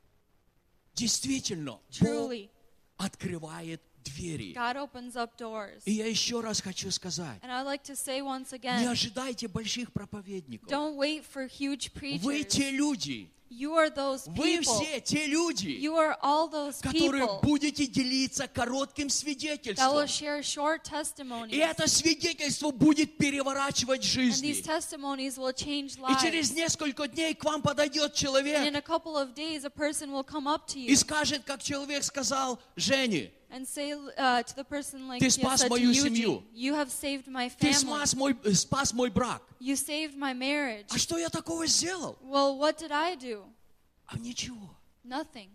S20: Действительно, Бог
S3: Truly,
S20: открывает двери.
S3: God opens up doors.
S20: И я еще раз хочу сказать,
S3: And I'd like to say once
S20: не
S3: again,
S20: ожидайте больших проповедников.
S3: don't wait for huge
S20: Вы
S3: preachers.
S20: те люди,
S3: You are those
S20: вы
S3: people.
S20: все те люди,
S3: You are all those
S20: которые
S3: people
S20: будете делиться коротким
S3: that will
S20: свидетельством.
S3: share short testimonies.
S20: И это свидетельство будет переворачивать
S3: And
S20: жизни.
S3: these testimonies will change
S20: И
S3: lives.
S20: через несколько дней к вам подойдет
S3: And
S20: человек
S3: in a couple of days, a person will come up to
S20: и скажет, как человек сказал Жене,
S3: and say uh, to the person like
S20: Ты
S3: he
S20: спас
S3: said to
S20: мою
S3: Eugene,
S20: семью.
S3: you have saved my
S20: ты
S3: family.
S20: спас мой, э, спас мой брак.
S3: You saved my marriage.
S20: А что я такого сделал?
S3: Well, what did I do?
S20: А ничего.
S3: Nothing.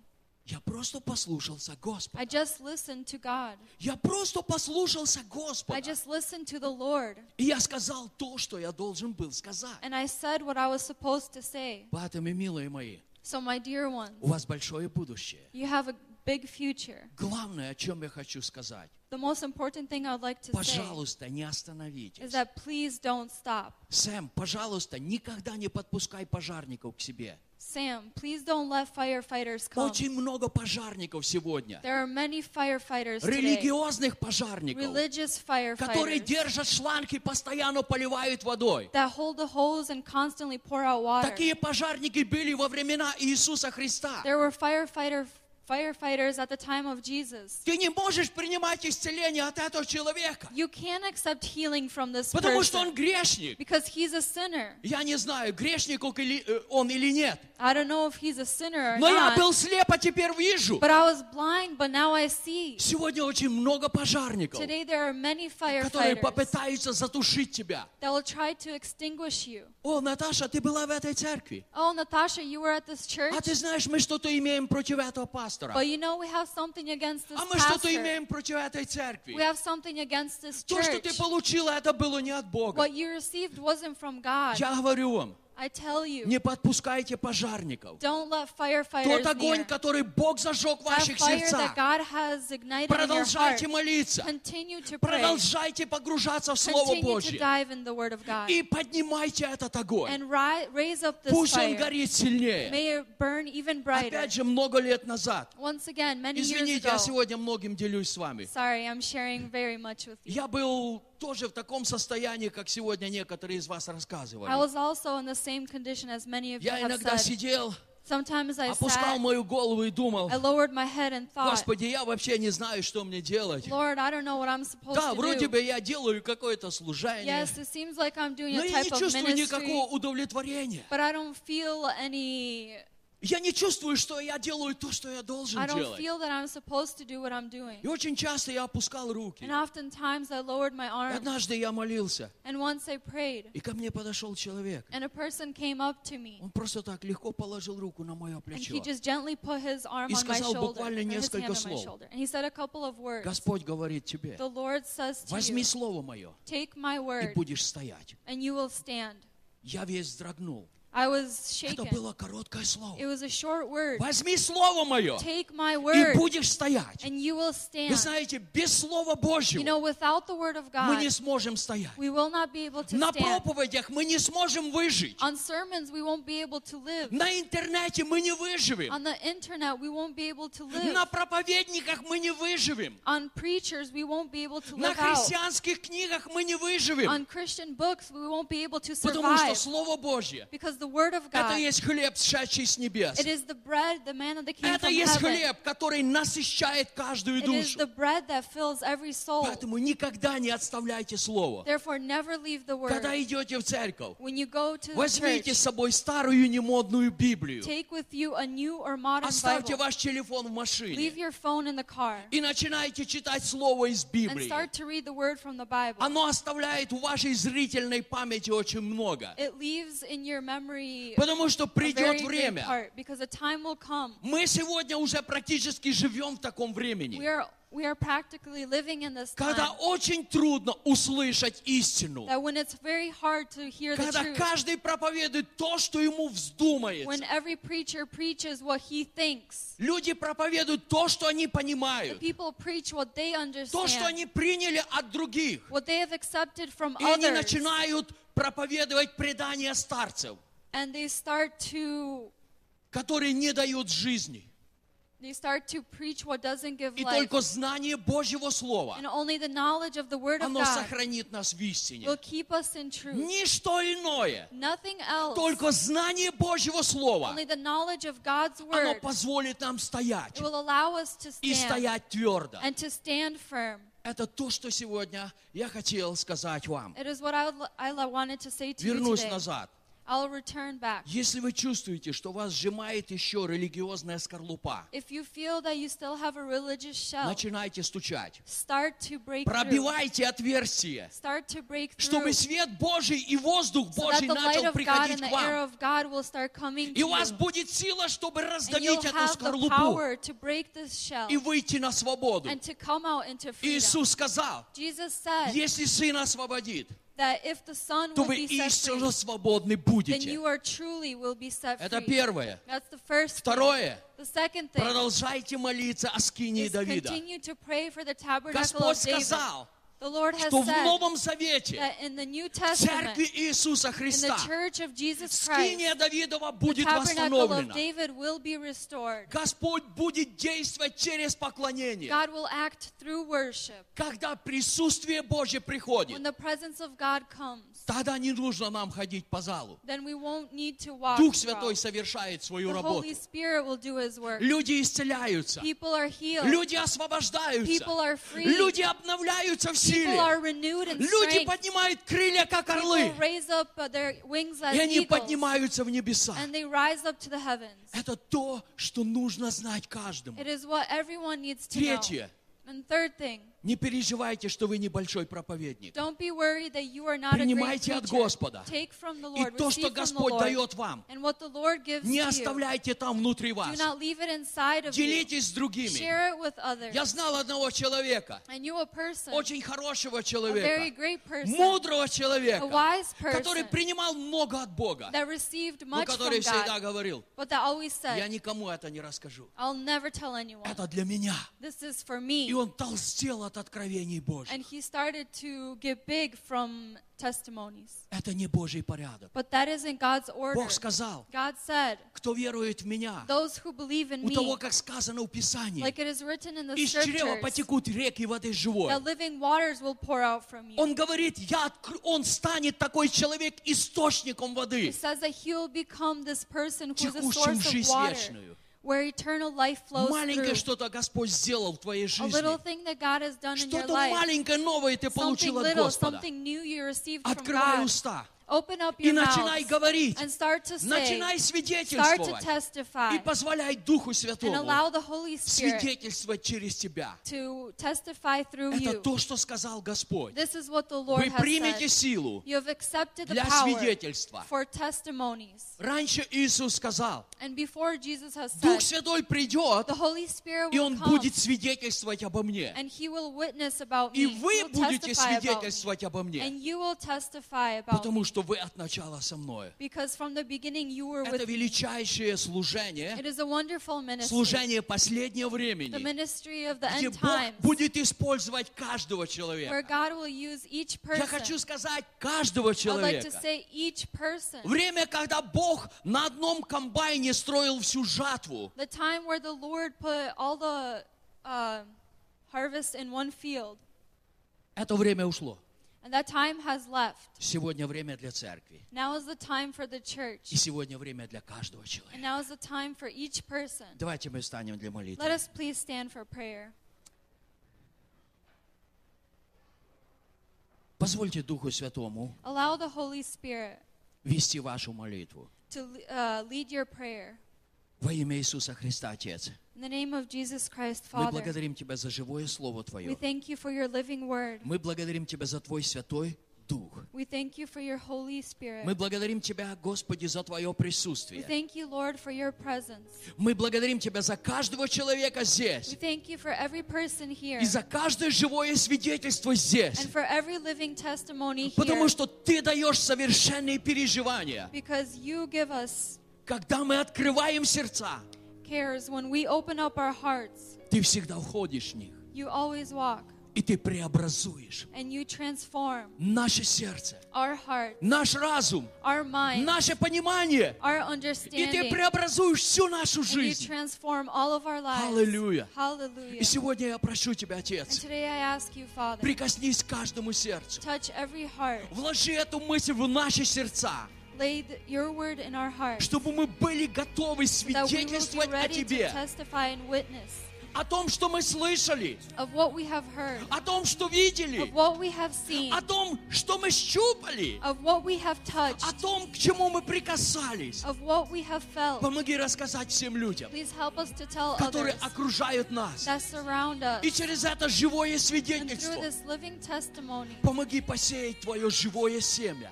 S20: Я просто послушался Господа.
S3: I just listened to God.
S20: Я просто послушался
S3: I
S20: Господа.
S3: just listened to the Lord.
S20: И я сказал то, что я должен был сказать.
S3: And I said what I was supposed to say.
S20: Поэтому, милые мои,
S3: So, my dear ones,
S20: у вас большое будущее.
S3: you have a big future.
S20: Главное, о чем я хочу сказать.
S3: The most important thing I would like to say
S20: Пожалуйста, не
S3: is
S20: остановитесь.
S3: that please don't stop.
S20: Сэм, пожалуйста, никогда не подпускай пожарников к себе.
S3: Sam, please don't let firefighters come.
S20: Очень много пожарников сегодня.
S3: There are many firefighters today.
S20: Религиозных пожарников,
S3: Religious
S20: которые
S3: firefighters
S20: держат шланг и постоянно поливают водой.
S3: that hold the hose and constantly pour out water.
S20: Такие пожарники были во времена Иисуса Христа.
S3: There were firefighter firefighters at the time of Jesus.
S20: Ты не можешь принимать исцеление от этого человека,
S3: You can't accept healing from this
S20: потому что он
S3: person
S20: грешник.
S3: because he's a sinner.
S20: Я не знаю, грешник он или, э, нет.
S3: I don't know if he's a sinner or
S20: Но я
S3: not.
S20: был слеп, а теперь вижу.
S3: But I was blind, but now I see.
S20: Сегодня очень много пожарников,
S3: Today there are many
S20: которые
S3: firefighters
S20: попытаются затушить тебя.
S3: that will try to extinguish you.
S20: О, Наташа, ты была в этой церкви.
S3: Oh, Natasha, you were at this church,
S20: А ты знаешь, мы что-то имеем против этого пастора.
S3: but you know we have something against this
S20: А мы что-то
S3: pastor.
S20: имеем против этой церкви.
S3: We have something against this
S20: То, что ты
S3: church.
S20: получила, это было не от Бога.
S3: What you received wasn't from God.
S20: Я говорю вам,
S3: I tell you,
S20: не подпускайте пожарников. Тот огонь, который Бог зажег в ваших сердцах, продолжайте молиться, продолжайте погружаться в Слово Божье и поднимайте этот огонь.
S3: And ri- raise up this
S20: Пусть он горит сильнее.
S3: May it burn even brighter.
S20: Опять же, много лет назад. Извините, я сегодня многим делюсь с вами.
S3: Sorry, I'm sharing very much with you.
S20: Я был тоже в таком состоянии, как сегодня некоторые из вас рассказывали.
S3: I was also in the same condition as many of you
S20: Я
S3: have
S20: иногда
S3: said.
S20: сидел,
S3: Sometimes I
S20: опускал мою голову и думал,
S3: I lowered my head and thought,
S20: Господи, я вообще не знаю, что мне делать.
S3: Lord, I don't know what I'm supposed
S20: Да,
S3: to
S20: вроде
S3: do.
S20: бы я делаю какое-то служение,
S3: Yes, it seems like I'm doing
S20: но
S3: a
S20: я не
S3: of
S20: чувствую
S3: ministry,
S20: никакого удовлетворения.
S3: but I don't feel any.
S20: Я не чувствую, что я делаю то, что я должен
S3: I don't
S20: делать.
S3: feel that I'm supposed to do what I'm doing.
S20: И очень часто я опускал руки.
S3: And oftentimes I lowered my
S20: И
S3: arms.
S20: однажды я молился,
S3: And once I prayed,
S20: и ко мне подошел человек.
S3: and a person came up to me,
S20: Он просто так легко положил руку на мое
S3: and
S20: плечо.
S3: he just gently put his arm
S20: И
S3: on my
S20: сказал
S3: shoulder,
S20: буквально
S3: or his hand
S20: несколько
S3: on my
S20: слов.
S3: shoulder, and he said a couple of words.
S20: Господь говорит тебе,
S3: The Lord says to
S20: возьми
S3: you,
S20: слово мое
S3: take my
S20: и
S3: word,
S20: будешь стоять.
S3: and you will stand.
S20: Я весь вздрогнул.
S3: I was
S20: Это
S3: shaken.
S20: было короткое слово.
S3: It was a short word.
S20: Возьми слово мое
S3: Take my
S20: и
S3: word,
S20: будешь стоять.
S3: and you will
S20: Вы
S3: stand.
S20: знаете, без Слова
S3: You
S20: Божьего
S3: know, without the word of
S20: мы
S3: God,
S20: не сможем стоять.
S3: we will not be able to
S20: На
S3: stand.
S20: проповедях мы не сможем выжить.
S3: On sermons, we won't be able to live.
S20: На интернете мы не выживем.
S3: On the internet, we won't be able to
S20: На
S3: live.
S20: проповедниках мы не выживем.
S3: On preachers, we won't be able to
S20: На
S3: live out.
S20: христианских книгах мы не выживем.
S3: On Christian books, we won't be able to
S20: Потому что
S3: survive.
S20: Слово Божье
S3: Because the the Word of
S20: Это
S3: God.
S20: есть хлеб, сшедший с небес.
S3: It is the bread, the manna that came
S20: Это
S3: from
S20: есть
S3: heaven.
S20: хлеб, который насыщает каждую
S3: It is
S20: душу.
S3: the bread that fills every soul.
S20: Поэтому никогда не отставляйте слово.
S3: Therefore, never leave the Word.
S20: Когда идете в церковь,
S3: When you go to the
S20: возьмите
S3: church,
S20: с собой старую немодную Библию.
S3: take with you a new or modern
S20: Оставьте
S3: Bible.
S20: ваш телефон в машине.
S3: Leave your phone in the car
S20: И начинайте читать слово из
S3: and
S20: Библии.
S3: start to read the Word from the Bible.
S20: Оно оставляет в вашей зрительной памяти очень много.
S3: It leaves in your memory
S20: Потому что придет время.
S3: part because a time will come.
S20: Мы сегодня уже практически живем в таком времени,
S3: We are we are practically living in this
S20: когда
S3: time
S20: очень трудно услышать истину.
S3: that when it's very hard to hear the
S20: Когда
S3: truth,
S20: каждый проповедует то, что ему вздумается.
S3: when every preacher preaches what he thinks,
S20: Люди проповедуют то, что они
S3: the
S20: понимают.
S3: people preach what they
S20: То, что
S3: understand,
S20: они приняли от других.
S3: what they have accepted from
S20: И они
S3: others,
S20: начинают проповедовать предания старцев,
S3: and they start to
S20: которые не дают жизни.
S3: they start to preach what doesn't give
S20: И
S3: life.
S20: только знание Божьего Слова,
S3: And only the knowledge of the Word of
S20: оно
S3: God
S20: сохранит нас в истине.
S3: will keep us in truth.
S20: Ничто иное,
S3: Nothing else.
S20: только знание Божьего Слова,
S3: Only the knowledge of God's
S20: оно
S3: Word
S20: позволит нам стоять
S3: it will allow us to
S20: и
S3: stand
S20: стоять твердо.
S3: and to stand firm.
S20: Это то, что сегодня я хотел сказать вам.
S3: It is what I, I wanted to say to you
S20: Вернусь
S3: today.
S20: назад.
S3: I'll return back.
S20: Если вы чувствуете, что вас сжимает еще религиозная скорлупа,
S3: If you feel that you still have a religious shell,
S20: начинайте стучать.
S3: start to break through.
S20: Пробивайте отверстие,
S3: Start to break
S20: чтобы
S3: through.
S20: свет Божий и воздух
S3: So that
S20: Божий
S3: light
S20: начал
S3: of God
S20: приходить
S3: and
S20: к
S3: the air
S20: вам.
S3: of God will start coming
S20: И
S3: to
S20: у вас
S3: you.
S20: будет сила, чтобы
S3: And you'll
S20: раздавить эту
S3: have the
S20: скорлупу
S3: power to break this shell
S20: и выйти на свободу.
S3: and to come out into freedom.
S20: Иисус сказал,
S3: Jesus said
S20: если Сын освободит,
S3: that if the Son
S20: то
S3: will
S20: вы
S3: be set free,
S20: истинно свободны
S3: then
S20: будете.
S3: you are truly will be set
S20: Это
S3: free.
S20: первое.
S3: That's the first thing.
S20: Второе.
S3: The second thing
S20: Продолжайте молиться о скинии
S3: is
S20: Давида.
S3: continue to pray for the tabernacle
S20: Господь
S3: of David.
S20: сказал,
S3: The Lord has
S20: что в
S3: said
S20: Новом Завете
S3: that in the New
S20: в
S3: Testament,
S20: Церкви Иисуса
S3: in the
S20: Христа
S3: church of Jesus Christ,
S20: скиния Давидова
S3: the
S20: будет
S3: tabernacle of
S20: восстановлена.
S3: David will be restored.
S20: Господь будет действовать через поклонение.
S3: God will act through worship.
S20: Когда присутствие Божье
S3: When
S20: приходит, тогда не нужно нам ходить по залу. Дух. Святой совершает свою работу. Люди исцеляются. Люди освобождаются. Люди обновляются в силе. Люди поднимают крылья, как орлы.
S3: Uh,
S20: И они поднимаются в небеса. Это то, что нужно знать каждому. Третье. Не переживайте, что вы небольшой проповедник. Принимайте от. Господа. И то, что Господь дает вам, не оставляйте там внутри вас. Делитесь с другими. Я знал одного человека, очень хорошего человека, мудрого человека, который принимал много от Бога, но
S3: much
S20: который всегда говорил, я никому это не расскажу. Это для меня. И он толстел от откровений Божьих.
S3: And he started to get big from testimonies.
S20: Это не Божий порядок.
S3: But that isn't God's order.
S20: Бог сказал,
S3: God said,
S20: кто верует в меня,
S3: those who believe in
S20: у того,
S3: me,
S20: как сказано в Писании,
S3: like it is written in the
S20: из чрева
S3: scriptures,
S20: потекут реки воды живой.
S3: that living waters will pour out from you.
S20: Он говорит, я откр- он станет такой человек источником воды,
S3: It says that he will become this person who is a
S20: текущим
S3: source of
S20: жизнь
S3: water,
S20: вечную.
S3: where eternal life flows
S20: Маленькое
S3: through.
S20: что-то Господь сделал в твоей
S3: A
S20: жизни.
S3: little thing that God has done in your
S20: Что-то
S3: life.
S20: маленькое новое ты
S3: Something
S20: получил от
S3: little,
S20: Господа.
S3: something new you received from
S20: Открывай
S3: God.
S20: уста.
S3: Open up
S20: И начинай говорить.
S3: and start to say,
S20: Начинай
S3: start to
S20: свидетельствовать.
S3: testify,
S20: И позволяй Духу
S3: and
S20: Святому
S3: allow the Holy Spirit
S20: свидетельствовать через тебя.
S3: to testify through
S20: Это
S3: you.
S20: то, что сказал Господь.
S3: This is what the Lord
S20: Вы
S3: has
S20: примете
S3: said.
S20: силу
S3: You have accepted the
S20: для свидетельства.
S3: for testimonies.
S20: Раньше Иисус сказал,
S3: And before Jesus has
S20: Дух
S3: said,
S20: Святой придет,
S3: the Holy Spirit
S20: и Он
S3: come
S20: будет свидетельствовать обо мне.
S3: and He will witness about
S20: И вы будете свидетельствовать обо мне.
S3: And you will testify about
S20: Потому
S3: me.
S20: Что вы от начала со мной. Это величайшее служение, служение последнего времени, где Бог будет использовать каждого человека. Я хочу сказать каждого человека. Время, когда Бог на одном комбайне строил всю жатву,
S3: uh,
S20: это время ушло.
S3: And that time has left.
S20: Сегодня время для церкви.
S3: Now is the time for the church.
S20: И сегодня время для каждого человека.
S3: And now is the time for each person.
S20: Давайте мы встанем для молитвы.
S3: Let us please stand for prayer.
S20: Позвольте Духу Святому
S3: Allow the Holy Spirit
S20: вести вашу молитву.
S3: to uh, lead your prayer.
S20: Во имя Иисуса Христа, Отец.
S3: In the name of Jesus Christ,
S20: Мы благодарим Тебя за живое Слово
S3: we
S20: Твое.
S3: thank you for your living word.
S20: Мы благодарим Тебя за Твой Святой Дух.
S3: We thank you for your Holy Spirit.
S20: Мы благодарим Тебя, Господи, за Твое
S3: We
S20: присутствие. Мы благодарим Тебя за каждого человека здесь. И за каждое живое свидетельство здесь.
S3: and for every living testimony here
S20: Потому что Ты даешь совершенные переживания. Когда мы открываем сердца,
S3: cares when we open up our hearts.
S20: Ты всегда входишь в них.
S3: You always walk
S20: И Ты преобразуешь
S3: and you transform
S20: наше сердце,
S3: our heart,
S20: наш разум,
S3: our mind,
S20: наше понимание.
S3: our
S20: И Ты
S3: understanding.
S20: преобразуешь всю нашу
S3: And
S20: жизнь. Аллилуйя. И сегодня я прошу Тебя,
S3: And
S20: Отец,
S3: today I ask you, Father,
S20: прикоснись к каждому сердцу.
S3: touch every heart.
S20: Вложи эту мысль в наши сердца,
S3: Lay th- your word in our hearts.
S20: чтобы мы были готовы
S3: That we will be
S20: свидетельствовать о
S3: ready to
S20: Тебе,
S3: testify and witness
S20: О том, что мы слышали,
S3: heard,
S20: о том, что видели,
S3: seen,
S20: о том, что мы щупали,
S3: touched,
S20: о том, к чему мы прикасались. Помоги рассказать всем людям, которые
S3: others
S20: окружают нас.
S3: us.
S20: И через это живое свидетельство помоги посеять Твое живое семя,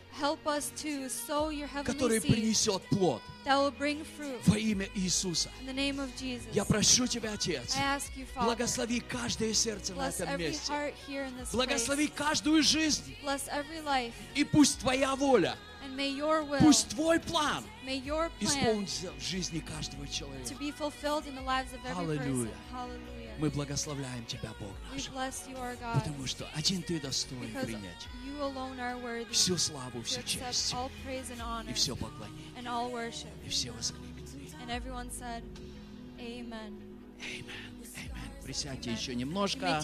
S20: которое принесет плод
S3: that will bring fruit.
S20: во имя Иисуса.
S3: In the name of Jesus,
S20: Я прошу Тебя, Отец,
S3: I ask you, Father,
S20: благослови каждое сердце на этом месте.
S3: heart here in this
S20: Благослови
S3: place.
S20: каждую жизнь.
S3: Bless every life.
S20: И пусть Твоя воля,
S3: And may your will,
S20: пусть Твой план исполнится в жизни каждого человека.
S3: be
S20: Мы благословляем Тебя, Бог наш, потому что один Ты достоин принять. Всю славу, всю честь. и все поклонение. И все
S3: everyone said, Amen.
S20: Присядьте еще немножко.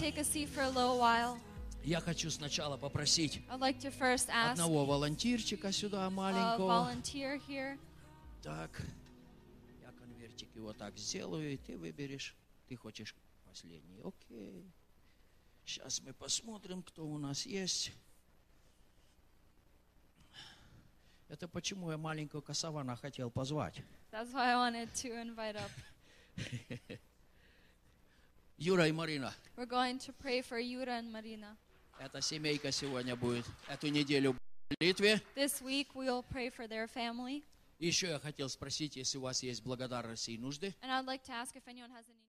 S20: Я хочу сначала попросить
S3: like ask
S20: одного волонтирчика сюда
S3: a
S20: маленького. Так, я конвертик его так сделаю, и ты выберешь. Ты хочешь последний. Окей. Сейчас мы посмотрим, кто у нас есть. Это почему я маленького косована хотел позвать.
S3: That's why I wanted to invite up.
S20: Юра и Марина,
S3: We're going to pray for Yura and Marina.
S20: эта семейка сегодня будет эту неделю в молитве.
S3: This week we'll pray for their family.
S20: Еще я хотел спросить, если у вас есть благодарности и нужды.
S3: And I'd like to ask if anyone has any